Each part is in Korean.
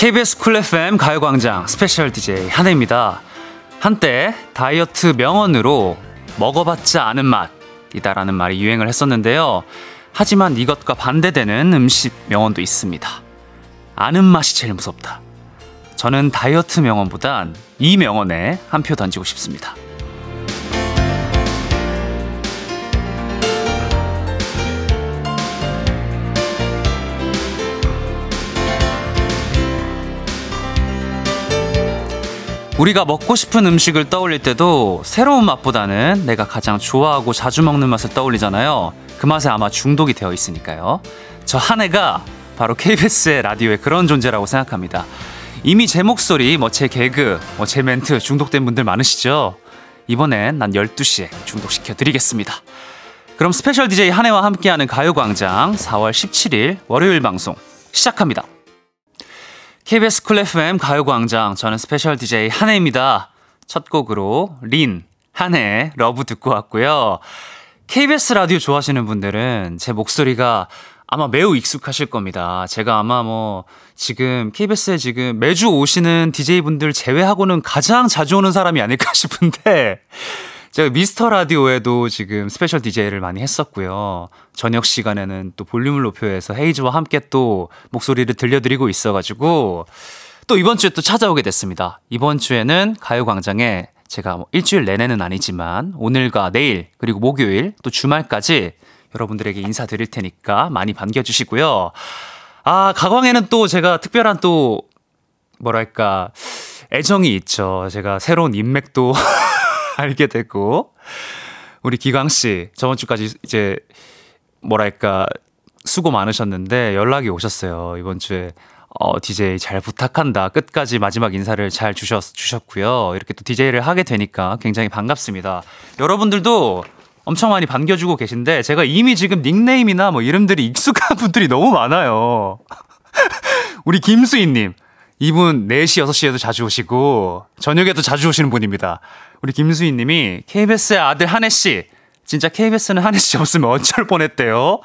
KBS Cool FM 가요광장 special DJ 한해입니다. 한때 다이어트 명언으로 먹어봤자 아는 맛이다라는 말이 유행을 했었는데요. 하지만 이것과 반대되는 음식 명언도 있습니다. 아는 맛이 제일 무섭다. 저는 다이어트 명언보단 이 명언에 한 표 던지고 싶습니다. 우리가 먹고 싶은 음식을 떠올릴 때도 새로운 맛보다는 내가 가장 좋아하고 자주 먹는 맛을 떠올리잖아요. 그 맛에 아마 중독이 되어 있으니까요. 저 한해가 바로 KBS의 라디오의 그런 존재라고 생각합니다. 이미 제 목소리, 뭐 제 개그, 뭐 제 멘트 중독된 분들 많으시죠? 이번엔 낮 12시에 중독시켜 드리겠습니다. 그럼 special DJ 한해와 함께하는 가요광장 4월 17일 월요일 방송 시작합니다. KBS 쿨 FM 가요광장 저는 스페셜 DJ 한해입니다. 첫 곡으로 린, 한해, 러브 듣고 왔고요. KBS 라디오 좋아하시는 분들은 제 목소리가 아마 매우 익숙하실 겁니다. 제가 아마 뭐 지금 KBS에 지금 매주 오시는 DJ분들 제외하고는 가장 자주 오는 사람이 아닐까 싶은데 제가 미스터 라디오에도 지금 스페셜 DJ를 많이 했었고요. 저녁 시간에는 또 볼륨을 높여서 헤이즈와 함께 또 목소리를 들려드리고 있어가지고 또 이번 주에 또 찾아오게 됐습니다. 이번 주에는 가요광장에 제가 뭐 일주일 내내는 아니지만 오늘과 내일 그리고 목요일 또 주말까지 여러분들에게 인사드릴 테니까 많이 반겨주시고요. 아, 가광에는 또 제가 특별한 또 뭐랄까 애정이 있죠. 제가 새로운 인맥도 알게 되고 우리 기광 씨 저번 주까지 이제 뭐랄까 수고 많으셨는데 연락이 오셨어요. 이번 주에 어, DJ 잘 부탁한다. 끝까지 마지막 인사를 잘 주셨, 주셨고요. 이렇게 또 DJ를 하게 되니까 굉장히 반갑습니다. 여러분들도 엄청 많이 반겨주고 계신데 제가 이미 지금 닉네임이나 뭐 이름들이 익숙한 분들이 너무 많아요. 우리 김수희님. 이분 4시, 6시에도 자주 오시고, 저녁에도 자주 오시는 분입니다. 우리 김수희 님이 KBS의 아들 한혜 씨. 진짜 KBS는 한혜 씨 없으면 어쩔 뻔했대요.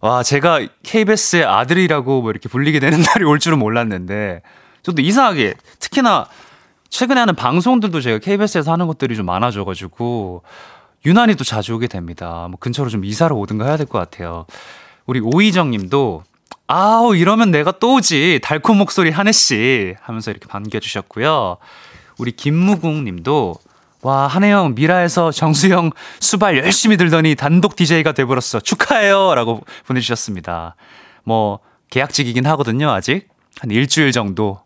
와, 제가 KBS의 아들이라고 뭐 이렇게 불리게 되는 날이 올 줄은 몰랐는데, 저도 이상하게, 특히나 최근에 하는 방송들도 제가 KBS에서 하는 것들이 좀 많아져 가지고, 유난히 또 자주 오게 됩니다. 뭐 근처로 좀 이사를 오든가 해야 될 것 같아요. 우리 오희정 님도 아우 이러면 내가 또 오지 달콤 목소리 한혜 씨 하면서 이렇게 반겨주셨고요. 우리 김무궁 님도 와 한혜영 미라에서 정수영 수발 열심히 들더니 단독 DJ가 돼버렸어 축하해요 라고 보내주셨습니다. 뭐 계약직이긴 하거든요 아직 한 일주일 정도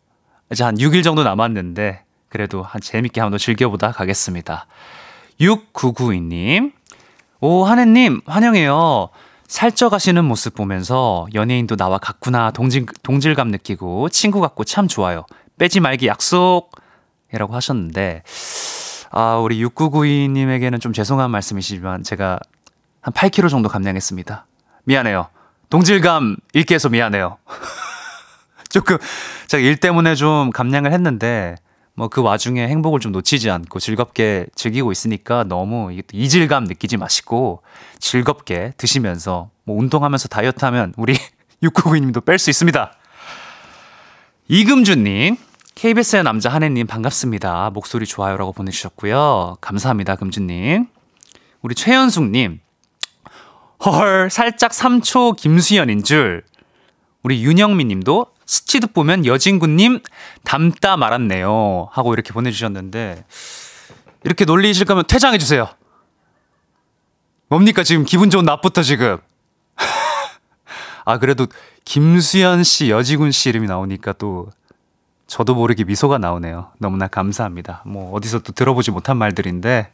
이제 한 6일 정도 남았는데 그래도 한 재밌게 한번 더 즐겨보다 가겠습니다. 6992님 오 한혜님 환영해요. 살쪄가시는 모습 보면서 연예인도 나와 같구나 동질, 동질감 느끼고 친구 같고 참 좋아요. 빼지 말기 약속! 이라고 하셨는데, 아, 우리 6992님에게는 좀 죄송한 말씀이시지만 제가 한 8kg 정도 감량했습니다. 미안해요. 동질감 잃게 해서 미안해요. 조금 제가 일 때문에 좀 감량을 했는데, 뭐 그 와중에 행복을 좀 놓치지 않고 즐겁게 즐기고 있으니까 너무 이질감 느끼지 마시고 즐겁게 드시면서 뭐 운동하면서 다이어트 하면 우리 6992님도 뺄 수 있습니다. 이금주님, KBS의 남자 한혜님 반갑습니다. 목소리 좋아요라고 보내주셨고요. 감사합니다, 금주님. 우리 최현숙님, 헐, 살짝 3초 김수현인 줄. 우리 윤영미 님도 스치듯 보면 여진구님 닮다 말았네요. 하고 이렇게 보내주셨는데, 이렇게 놀리실 거면 퇴장해주세요. 뭡니까, 지금 기분 좋은 낮부터 지금. 아, 그래도 김수현 씨, 여지군 씨 이름이 나오니까 또 저도 모르게 미소가 나오네요. 너무나 감사합니다. 뭐 어디서 또 들어보지 못한 말들인데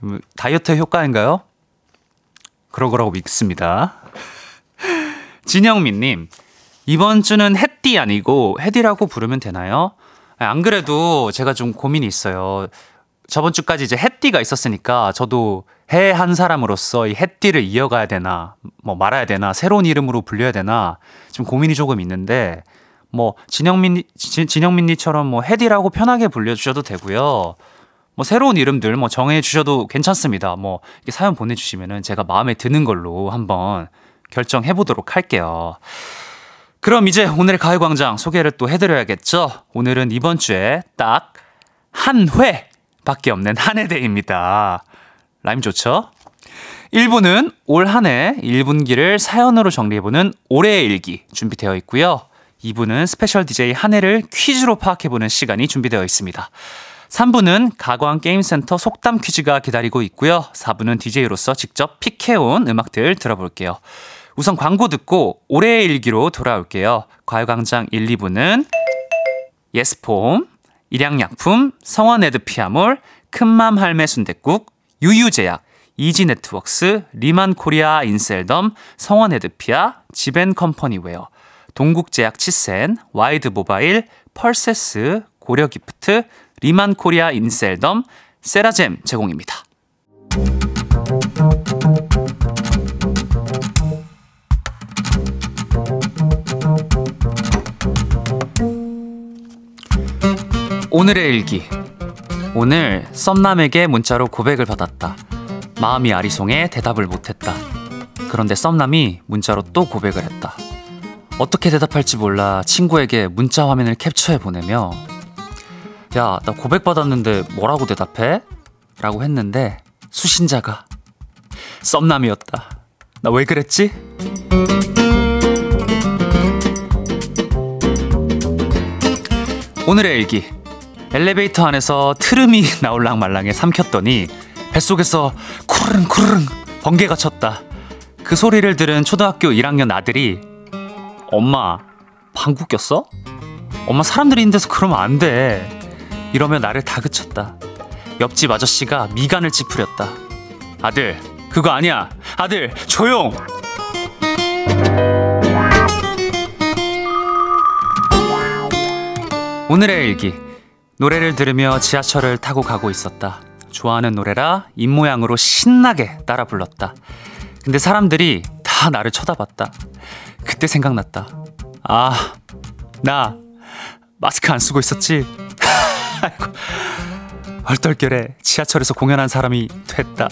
뭐 다이어트 효과인가요? 그러 거라고 믿습니다. 진영민님, 이번 주는 햇띠 아니고 해디라고 부르면 되나요? 안 그래도 제가 좀 고민이 있어요. 저번 주까지 이제 햇띠가 있었으니까 저도 해 한 사람으로서 이 햇띠를 이어가야 되나, 뭐 말아야 되나, 새로운 이름으로 불려야 되나, 좀 고민이 조금 있는데, 뭐, 진영민, 진영민니처럼 뭐 햇이라고 편하게 불려주셔도 되고요. 뭐 새로운 이름들 뭐 정해주셔도 괜찮습니다. 뭐 이렇게 사연 보내주시면은 제가 마음에 드는 걸로 한번 결정해 보도록 할게요. 그럼 이제 오늘의 가요광장 소개를 또 해드려야겠죠? 오늘은 이번 주에 딱 한 회밖에 없는 한해입니다. 라임 좋죠? 1부는 올 한 해 1분기를 사연으로 정리해보는 올해의 일기 준비되어 있고요. 2부는 스페셜 DJ 한해를 퀴즈로 파악해보는 시간이 준비되어 있습니다. 3부는 가광게임센터 속담 퀴즈가 기다리고 있고요. 4부는 DJ로서 직접 픽해온 음악들 들어볼게요. 우선 광고 듣고 올해의 일기로 돌아올게요. 가요광장 1, 2부는 예스폼, 일양약품, 성원에드피아몰, 큰맘 할매 순댓국, 유유제약, 이지네트웍스, 리만코리아 인셀덤, 성원에드피아, 지벤컴퍼니웨어, 동국제약 치센, 와이드모바일, 펄세스, 고려기프트, 리만코리아 인셀덤, 세라젬 제공입니다. 오늘의 일기. 오늘 썸남에게 문자로 고백을 받았다. 마음이 아리송해 대답을 못했다. 그런데 썸남이 문자로 또 고백을 했다. 어떻게 대답할지 몰라 친구에게 문자 화면을 캡처해 보내며 야, 나 고백받았는데 뭐라고 대답해? 라고 했는데 수신자가 썸남이었다. 나 왜 그랬지? 오늘의 일기. 엘리베이터 안에서 트름이 나올랑 말랑에 삼켰더니 뱃속에서 쿠르릉 쿠르릉 번개가 쳤다. 그 소리를 들은 초등학교 1학년 아들이 엄마 방구 꼈어? 엄마 사람들이 있는 데서 그러면 안 돼. 이러며 나를 다그쳤다. 옆집 아저씨가 미간을 찌푸렸다. 아들, 그거 아니야. 아들, 조용! 오늘의 일기. 노래를 들으며 지하철을 타고 가고 있었다. 좋아하는 노래라 입모양으로 신나게 따라 불렀다. 근데 사람들이 다 나를 쳐다봤다. 그때 생각났다. 아, 나 마스크 안 쓰고 있었지? 아이고, 얼떨결에 지하철에서 공연한 사람이 됐다.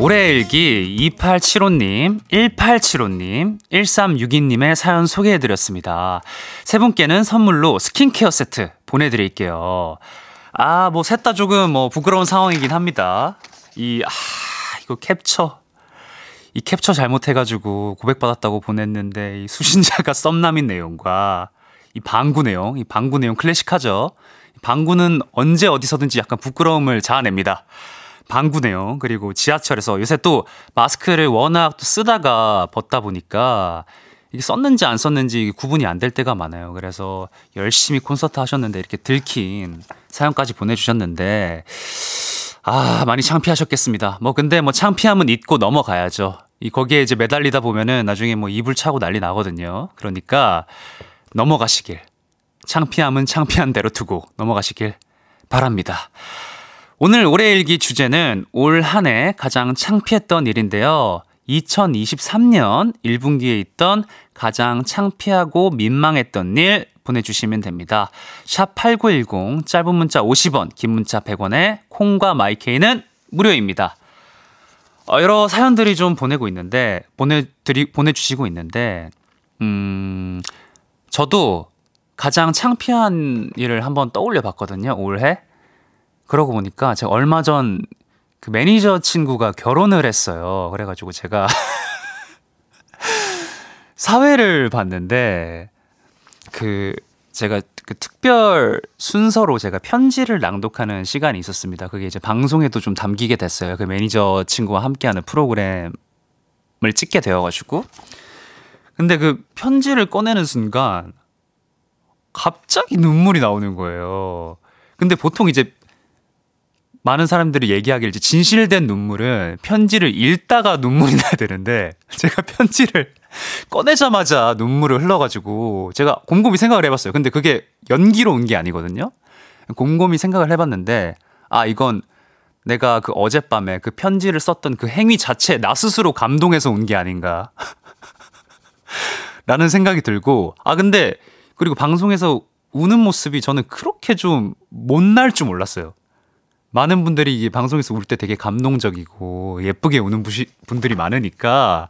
올해 일기 2875님, 1875님, 1362님의 사연 소개해드렸습니다. 세 분께는 선물로 스킨케어 세트 보내드릴게요. 아, 뭐, 셋 다 조금 뭐 부끄러운 상황이긴 합니다. 이, 아, 이거 캡처. 이 캡처 잘못해가지고 고백받았다고 보냈는데 이 수신자가 썸남인 내용과 이 방구 내용, 이 방구 내용 클래식하죠. 방구는 언제 어디서든지 약간 부끄러움을 자아냅니다. 방구 내용 그리고 지하철에서 요새 또 마스크를 워낙 또 쓰다가 벗다 보니까 이게 썼는지 안 썼는지 구분이 안 될 때가 많아요. 그래서 열심히 콘서트 하셨는데 이렇게 들킨 사연까지 보내주셨는데 아 많이 창피하셨겠습니다. 뭐 근데 뭐 창피함은 잊고 넘어가야죠. 이 거기에 이제 매달리다 보면은 나중에 뭐 이불 차고 난리 나거든요. 그러니까 넘어가시길 창피함은 창피한 대로 두고 넘어가시길 바랍니다. 오늘 올해 일기 주제는 올 한 해 가장 창피했던 일인데요. 2023년 1분기에 있던 가장 창피하고 민망했던 일 보내주시면 됩니다. 샵 8910 짧은 문자 50원, 긴 문자 100원에 콩과 마이케이는 무료입니다. 어, 여러 사연들이 좀 보내고 있는데, 보내드리, 보내주시고 있는데, 음, 저도 가장 창피한 일을 한번 떠올려 봤거든요, 올해. 그러고 보니까 제가 얼마 전 그 매니저 친구가 결혼을 했어요. 그래가지고 제가 사회를 봤는데 그 제가 그 특별 순서로 제가 편지를 낭독하는 시간이 있었습니다. 그게 이제 방송에도 좀 담기게 됐어요. 그 매니저 친구와 함께하는 프로그램을 찍게 되어가지고. 근데 그 편지를 꺼내는 순간 갑자기 눈물이 나오는 거예요. 근데 보통 이제 많은 사람들이 얘기하길 이제 진실된 눈물은 편지를 읽다가 눈물이 나야 되는데 제가 편지를 꺼내자마자 눈물을 흘러가지고 제가 곰곰이 생각을 해봤어요. 근데 그게 연기로 온 게 아니거든요. 곰곰이 생각을 해봤는데 아 이건 내가 그 어젯밤에 그 편지를 썼던 그 행위 자체 나 스스로 감동해서 온 게 아닌가 라는 생각이 들고 아 근데 그리고 방송에서 우는 모습이 저는 그렇게 좀 못날 줄 몰랐어요. 많은 분들이 이 방송에서 울 때 되게 감동적이고 예쁘게 우는 분들이 많으니까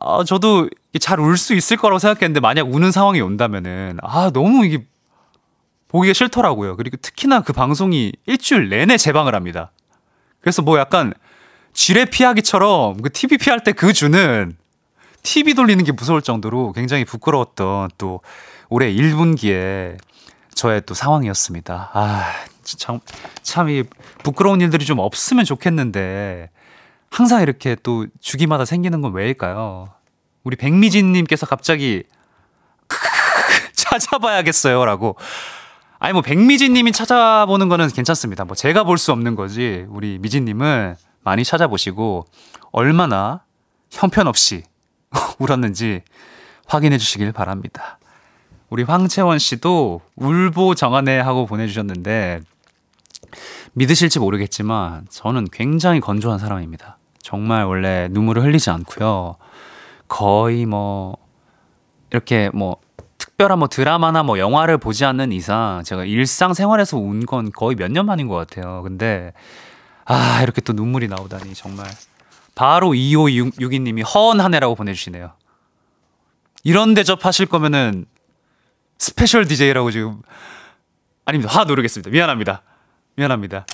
아, 저도 잘 울 수 있을 거라고 생각했는데 만약 우는 상황이 온다면은 아, 너무 이게 보기가 싫더라고요. 그리고 특히나 그 방송이 일주일 내내 재방을 합니다. 그래서 뭐 약간 지뢰 피하기처럼 그 TV 피할 때 그 주는 TV 돌리는 게 무서울 정도로 굉장히 부끄러웠던 또 올해 1분기에 저의 또 상황이었습니다. 아, 참, 참, 이 부끄러운 일들이 좀 없으면 좋겠는데, 항상 이렇게 또 주기마다 생기는 건 왜일까요? 우리 백미진님께서 갑자기, 찾아봐야겠어요. 라고. 아니, 뭐, 백미진님이 찾아보는 거는 괜찮습니다. 뭐, 제가 볼 수 없는 거지. 우리 미진님은 많이 찾아보시고, 얼마나 형편없이 울었는지 확인해 주시길 바랍니다. 우리 황채원 씨도 울보 정하네 하고 보내주셨는데 믿으실지 모르겠지만 저는 굉장히 건조한 사람입니다. 정말 원래 눈물을 흘리지 않고요. 거의 뭐 이렇게 뭐 특별한 뭐 드라마나 뭐 영화를 보지 않는 이상 제가 일상생활에서 운 건 거의 몇 년 만인 것 같아요. 근데 아 이렇게 또 눈물이 나오다니 정말 바로 2562님이 허언 한해라고 보내주시네요. 이런 대접하실 거면은 스페셜 DJ라고 지금 아닙니다. 화 누르겠습니다. 미안합니다. 미안합니다.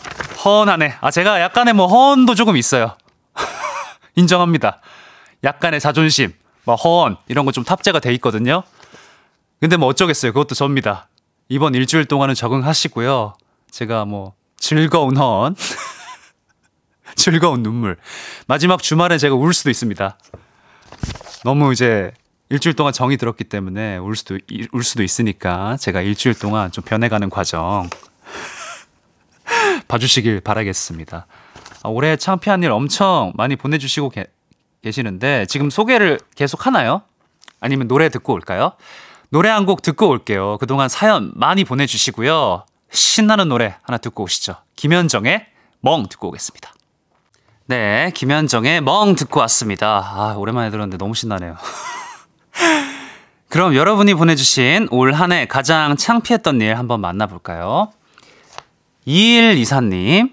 허언 한해. 아 제가 약간의 뭐 허언도 조금 있어요. 인정합니다. 약간의 자존심, 뭐 허언 이런 거 좀 탑재가 돼 있거든요. 근데 뭐 어쩌겠어요. 그것도 접니다. 이번 일주일 동안은 적응하시고요. 제가 뭐 즐거운 허언, 즐거운 눈물. 마지막 주말에 제가 울 수도 있습니다. 너무 이제 일주일 동안 정이 들었기 때문에 울 수도 울 수도 있으니까 제가 일주일 동안 좀 변해가는 과정 봐주시길 바라겠습니다. 아, 올해 창피한 일 엄청 많이 보내주시고 게, 계시는데 지금 소개를 계속 하나요? 아니면 노래 듣고 올까요? 노래 한 곡 듣고 올게요. 그동안 사연 많이 보내주시고요. 신나는 노래 하나 듣고 오시죠. 김현정의 멍 듣고 오겠습니다. 네, 김현정의 멍 듣고 왔습니다. 아, 오랜만에 들었는데 너무 신나네요. 그럼 여러분이 보내주신 올 한 해 가장 창피했던 일 한번 만나볼까요? 2124님,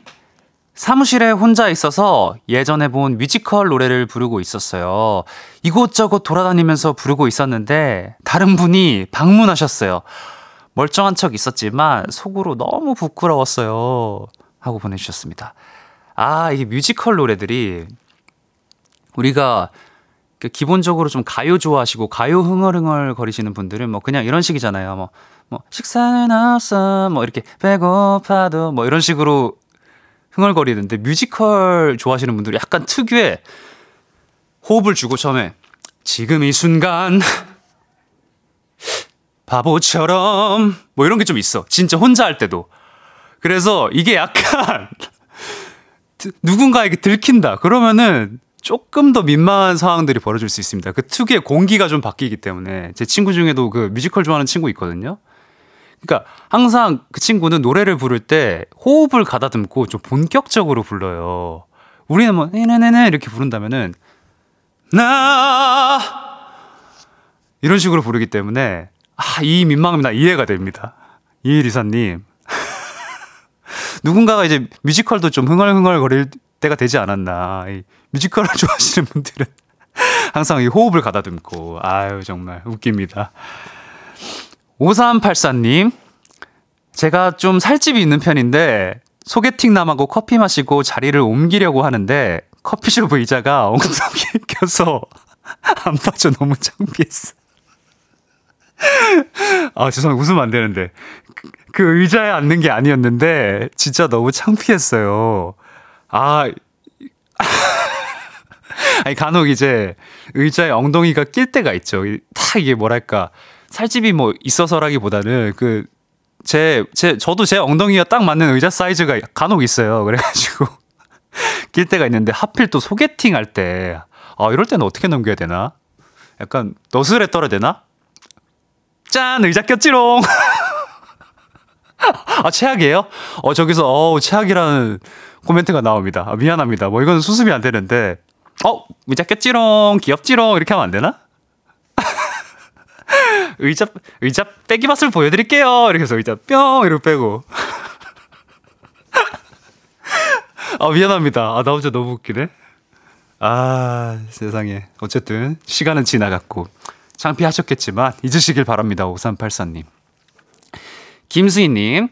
사무실에 혼자 있어서 예전에 본 뮤지컬 노래를 부르고 있었어요. 이곳저곳 돌아다니면서 부르고 있었는데 다른 분이 방문하셨어요. 멀쩡한 척 있었지만 속으로 너무 부끄러웠어요. 하고 보내주셨습니다. 아, 이게 뮤지컬 노래들이 우리가 그 기본적으로 좀 가요 좋아하시고 가요 흥얼흥얼 거리시는 분들은 뭐 그냥 이런 식이잖아요. 뭐, 뭐 식사는 없어 뭐 이렇게 배고파도 뭐 이런 식으로 흥얼거리는데 뮤지컬 좋아하시는 분들이 약간 특유의 호흡을 주고 처음에 지금 이 순간 바보처럼 뭐 이런 게 좀 있어. 진짜 혼자 할 때도. 그래서 이게 약간 누군가에게 들킨다. 그러면은 조금 더 민망한 상황들이 벌어질 수 있습니다. 그 특유의 공기가 좀 바뀌기 때문에 제 친구 중에도 그 뮤지컬 좋아하는 친구 있거든요. 그러니까 항상 그 친구는 노래를 부를 때 호흡을 가다듬고 좀 본격적으로 불러요. 우리는 뭐 네네네 이렇게 부른다면은 나 이런 식으로 부르기 때문에 아, 이 민망함이 나 이해가 됩니다. 이일이사님 누군가가 이제 뮤지컬도 좀 흥얼흥얼 거릴 때가 되지 않았나. 이 뮤지컬을 좋아하시는 분들은 항상 이 호흡을 가다듬고, 아유, 정말 웃깁니다. 5384님, 제가 좀 살집이 있는 편인데, 소개팅 남하고 커피 마시고 자리를 옮기려고 하는데, 커피숍 의자가 엉덩이에 껴서 안 빠져 너무 창피했어. 아, 죄송합니다. 웃으면 안 되는데. 그, 그 의자에 앉는 게 아니었는데, 진짜 너무 창피했어요. 아, 아니, 간혹 이제 의자에 엉덩이가 낄 때가 있죠. 다 이게 뭐랄까. 살집이 뭐 있어서라기보다는 그, 제, 제, 저도 제 엉덩이가 딱 맞는 의자 사이즈가 간혹 있어요. 그래가지고. 낄 때가 있는데 하필 또 소개팅 할 때, 아, 이럴 때는 어떻게 넘겨야 되나? 약간 너스레 떨어야 되나? 짠! 의자 꼈지롱! 아, 최악이에요? 어, 저기서, 어우, 최악이라는 코멘트가 나옵니다. 아, 미안합니다. 뭐 이건 수습이 안 되는데, 어, 의자 꼈지롱, 귀엽지롱, 이렇게 하면 안 되나? 의자, 의자 빼기 맛을 보여드릴게요. 이렇게 해서 의자 뿅! 이렇게 빼고. 아, 미안합니다. 아, 나 혼자 너무 웃기네. 아, 세상에. 어쨌든, 시간은 지나갔고, 창피하셨겠지만, 잊으시길 바랍니다. 5384님. 김수희님,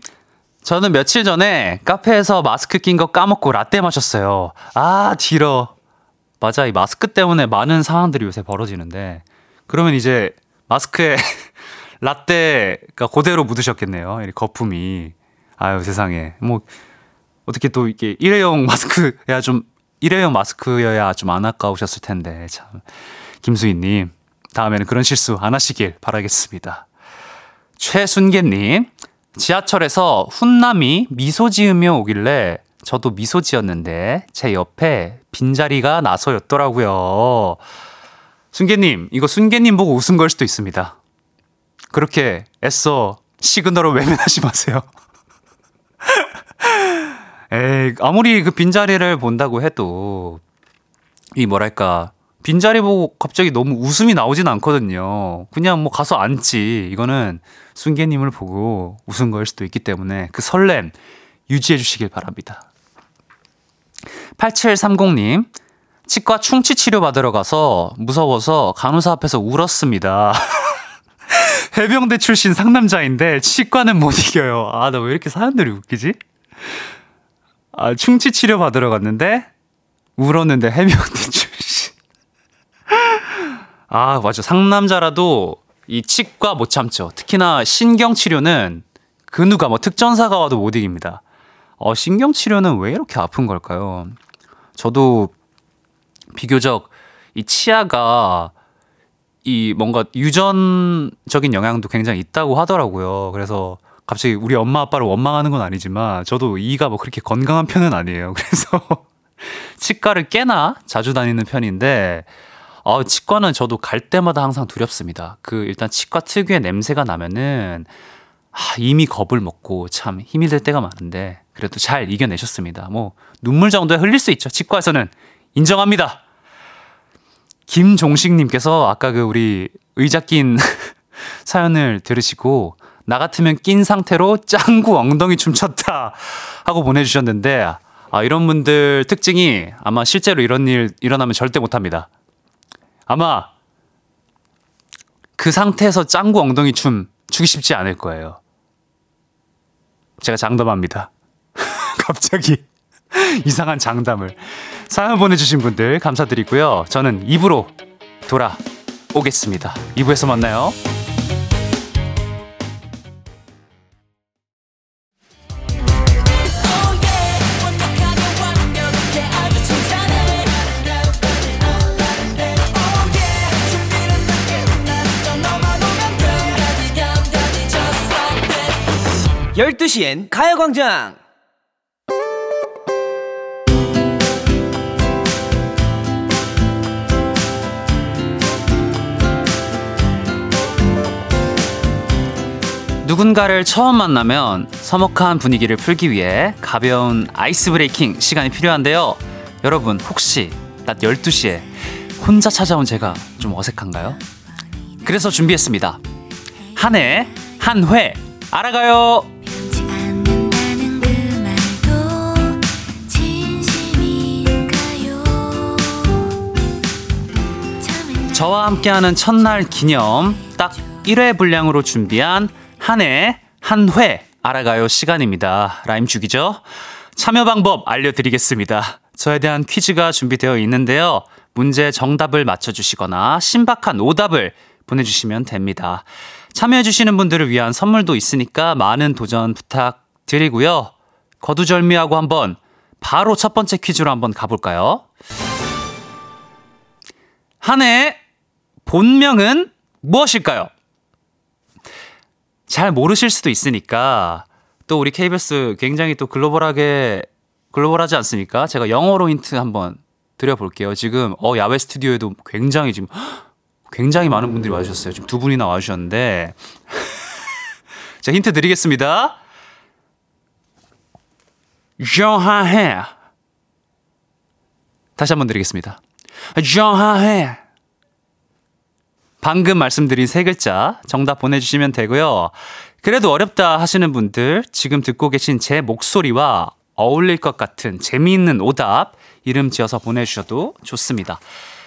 저는 며칠 전에 카페에서 마스크 낀 거 까먹고 라떼 마셨어요. 아, 뒤러. 맞아, 이 마스크 때문에 많은 상황들이 요새 벌어지는데, 그러면 이제 마스크에 라떼가 그대로 묻으셨겠네요. 이 거품이. 아유, 세상에. 뭐, 어떻게 또 이게 일회용 마스크야 좀, 일회용 마스크여야 좀 안 아까우셨을 텐데, 참. 김수희님, 다음에는 그런 실수 안 하시길 바라겠습니다. 최순계님, 지하철에서 훈남이 미소 지으며 오길래 저도 미소 지었는데 제 옆에 빈자리가 나서였더라고요. 순계님, 이거 순계님 보고 웃은 걸 수도 있습니다. 그렇게 애써 시그널을 외면하지 마세요. 에이, 아무리 그 빈자리를 본다고 해도, 이 뭐랄까, 빈자리 보고 갑자기 너무 웃음이 나오진 않거든요. 그냥 뭐 가서 앉지. 이거는 순계님을 보고 웃은 거일 수도 있기 때문에 그 설렘 유지해 주시길 바랍니다. 8730님, 치과 충치 치료 받으러 가서 무서워서 간호사 앞에서 울었습니다. 해병대 출신 상남자인데 치과는 못 이겨요. 아, 나 왜 이렇게 사람들이 웃기지? 아, 충치 치료 받으러 갔는데 울었는데 해병대 출신. 아, 맞아. 상남자라도 이 치과 못 참죠. 특히나 신경 치료는 그 누가 뭐 특전사가 와도 못 이깁니다. 어, 신경 치료는 왜 이렇게 아픈 걸까요? 저도 비교적 이 치아가 이 뭔가 유전적인 영향도 굉장히 있다고 하더라고요. 그래서 갑자기 우리 엄마 아빠를 원망하는 건 아니지만 저도 이가 뭐 그렇게 건강한 편은 아니에요. 그래서 치과를 꽤나 자주 다니는 편인데 어, 치과는 저도 갈 때마다 항상 두렵습니다. 그 일단 치과 특유의 냄새가 나면은 아, 이미 겁을 먹고 참 힘이 들 때가 많은데 그래도 잘 이겨내셨습니다. 뭐 눈물 정도에 흘릴 수 있죠. 치과에서는 인정합니다. 김종식님께서 아까 그 우리 의자 낀 사연을 들으시고 나 같으면 낀 상태로 짱구 엉덩이 춤췄다 하고 보내주셨는데 아, 이런 분들 특징이 아마 실제로 이런 일 일어나면 절대 못합니다. 아마 그 상태에서 짱구 엉덩이 춤 추기 쉽지 않을 거예요. 제가 장담합니다. 갑자기 이상한 장담을. 사연 보내주신 분들 감사드리고요. 저는 입으로 돌아오겠습니다. 2부에서 만나요. 12시엔 가요광장! 누군가를 처음 만나면 서먹한 분위기를 풀기 위해 가벼운 아이스 브레이킹 시간이 필요한데요. 여러분, 혹시 낮 12시에 혼자 찾아온 제가 좀 어색한가요? 그래서 준비했습니다. 한 해, 한 회, 알아가요! 저와 함께하는 첫날 기념 딱 1회 분량으로 준비한 한 해, 한 회 알아가요 시간입니다. 라임 죽이죠? 참여 방법 알려드리겠습니다. 저에 대한 퀴즈가 준비되어 있는데요. 문제 정답을 맞춰주시거나 신박한 오답을 보내주시면 됩니다. 참여해주시는 분들을 위한 선물도 있으니까 많은 도전 부탁드리고요. 거두절미하고 한번 바로 첫 번째 퀴즈로 한번 가볼까요? 한해 본명은 무엇일까요? 잘 모르실 수도 있으니까 또 우리 KBS 굉장히 또 글로벌하게 글로벌하지 않습니까? 제가 영어로 힌트 한번 드려볼게요. 지금 어 야외 스튜디오에도 굉장히 지금 굉장히 많은 분들이 와주셨어요. 지금 두 분이나 와주셨는데 자 힌트 드리겠습니다. 정하해 다시 한번 드리겠습니다. 정하해 방금 말씀드린 세 글자 정답 보내주시면 되고요. 그래도 어렵다 하시는 분들 지금 듣고 계신 제 목소리와 어울릴 것 같은 재미있는 오답 이름 지어서 보내주셔도 좋습니다.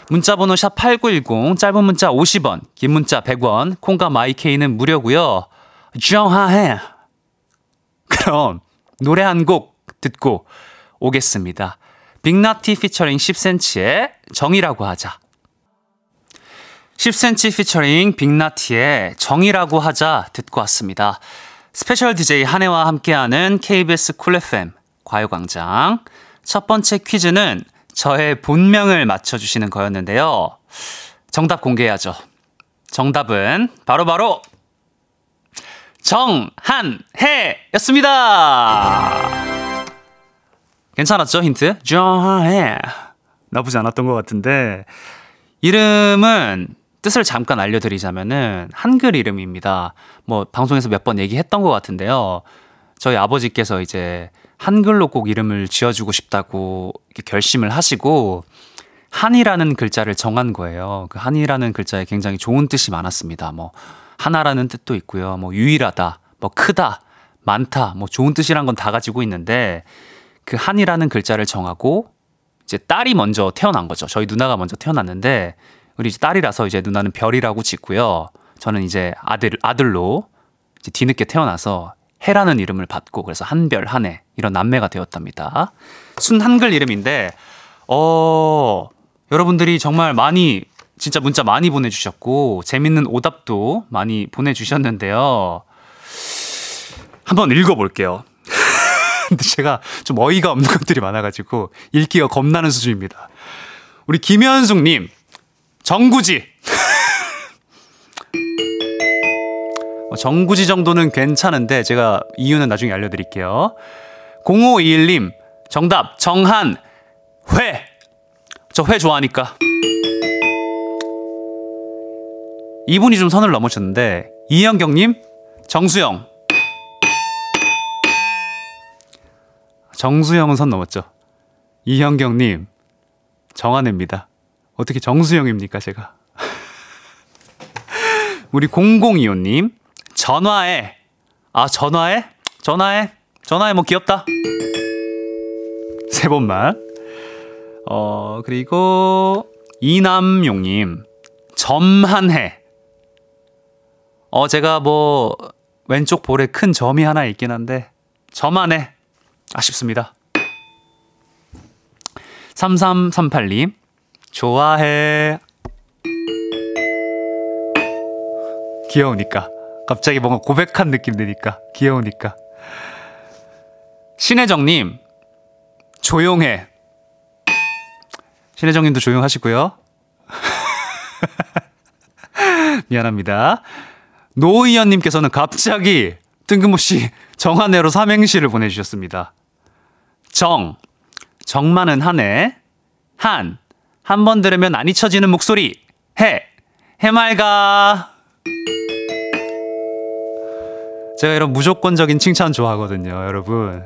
문자 번호 샵 8910 짧은 문자 50원 긴 문자 100원 콩과 마이케이는 무료고요. 정하해 그럼 노래 한 곡 듣고 오겠습니다. 빅나티 피처링 10cm의 정이라고 하자. 10cm 피처링 빅나티의 정이라고 하자 듣고 왔습니다. 스페셜 DJ 한해와 함께하는 KBS 쿨 FM 가요광장. 첫 번째 퀴즈는 저의 본명을 맞춰주시는 거였는데요. 정답 공개해야죠. 정답은 바로바로 바로 정한혜였습니다. 괜찮았죠, 힌트? 정한혜. 나쁘지 않았던 것 같은데. 이름은 뜻을 잠깐 알려드리자면은 한글 이름입니다. 뭐 방송에서 몇 번 얘기했던 것 같은데요. 저희 아버지께서 이제 한글로 꼭 이름을 지어주고 싶다고 결심을 하시고 한이라는 글자를 정한 거예요. 그 한이라는 글자에 굉장히 좋은 뜻이 많았습니다. 뭐 하나라는 뜻도 있고요. 뭐 유일하다, 뭐 크다, 많다, 뭐 좋은 뜻이란 건 다 가지고 있는데 그 한이라는 글자를 정하고 이제 딸이 먼저 태어난 거죠. 저희 누나가 먼저 태어났는데 우리 이제 딸이라서 이제 누나는 별이라고 짓고요. 저는 이제 아들 아들로 이제 뒤늦게 태어나서 해라는 이름을 받고 그래서 한별 한해 이런 남매가 되었답니다. 순 한글 이름인데 어 여러분들이 정말 많이 진짜 문자 많이 보내주셨고 재밌는 오답도 많이 보내주셨는데요. 한번 읽어볼게요. 근데 제가 좀 어이가 없는 것들이 많아가지고 읽기가 겁나는 수준입니다. 우리 김현숙님 정구지. 어, 정구지 정도는 괜찮은데 제가 이유는 나중에 알려드릴게요. 0521님 정답 정한 회. 저 회 좋아하니까. 이분이 좀 선을 넘으셨는데 이현경님 정수영. 정수영은 선 넘었죠. 이현경님 정한혜입니다. 어떻게 정수영입니까, 제가? 우리 0025님, 전화해. 아, 전화해? 전화해? 전화해, 뭐 귀엽다. 세 번만. 어, 그리고 이남용님, 점한해. 어, 제가 뭐, 왼쪽 볼에 큰 점이 하나 있긴 한데, 점한해. 아쉽습니다. 3338님, 좋아해. 귀여우니까. 갑자기 뭔가 고백한 느낌 드니까. 귀여우니까. 신혜정님, 조용해. 신혜정님도 조용하시고요. 미안합니다. 노의연님께서는 갑자기 뜬금없이 정한해로 삼행시를 보내주셨습니다. 정, 정 많은 한해, 한, 한 번 들으면 안 잊혀지는 목소리, 해, 해맑아. 제가 이런 무조건적인 칭찬 좋아하거든요, 여러분.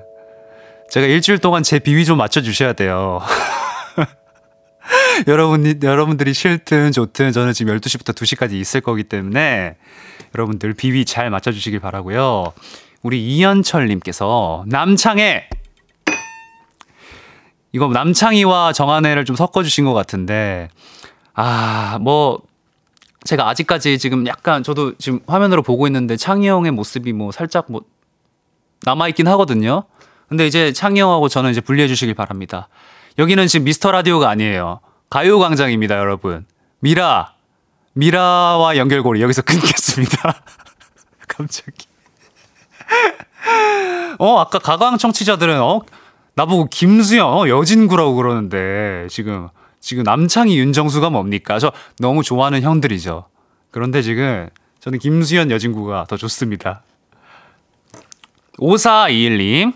제가 일주일 동안 제 비위 좀 맞춰주셔야 돼요. 여러분, 여러분들이 싫든 좋든 저는 지금 12시부터 2시까지 있을 거기 때문에 여러분들 비위 잘 맞춰주시길 바라고요. 우리 이현철님께서 남창해 이거 남창희와 정한혜를 좀 섞어주신 것 같은데 아 뭐 제가 아직까지 지금 약간 저도 지금 화면으로 보고 있는데 창희 형의 모습이 뭐 살짝 뭐 남아있긴 하거든요. 근데 이제 창희 형하고 저는 이제 분리해 주시길 바랍니다. 여기는 지금 미스터 라디오가 아니에요. 가요광장입니다, 여러분. 미라, 미라와 연결고리 여기서 끊겠습니다. 갑자기. 어, 아까 가광 청취자들은, 어, 나보고 김수영, 어, 여진구라고 그러는데, 지금, 지금 남창희, 윤정수가 뭡니까? 저 너무 좋아하는 형들이죠. 그런데 지금, 저는 김수현 여진구가 더 좋습니다. 5421님,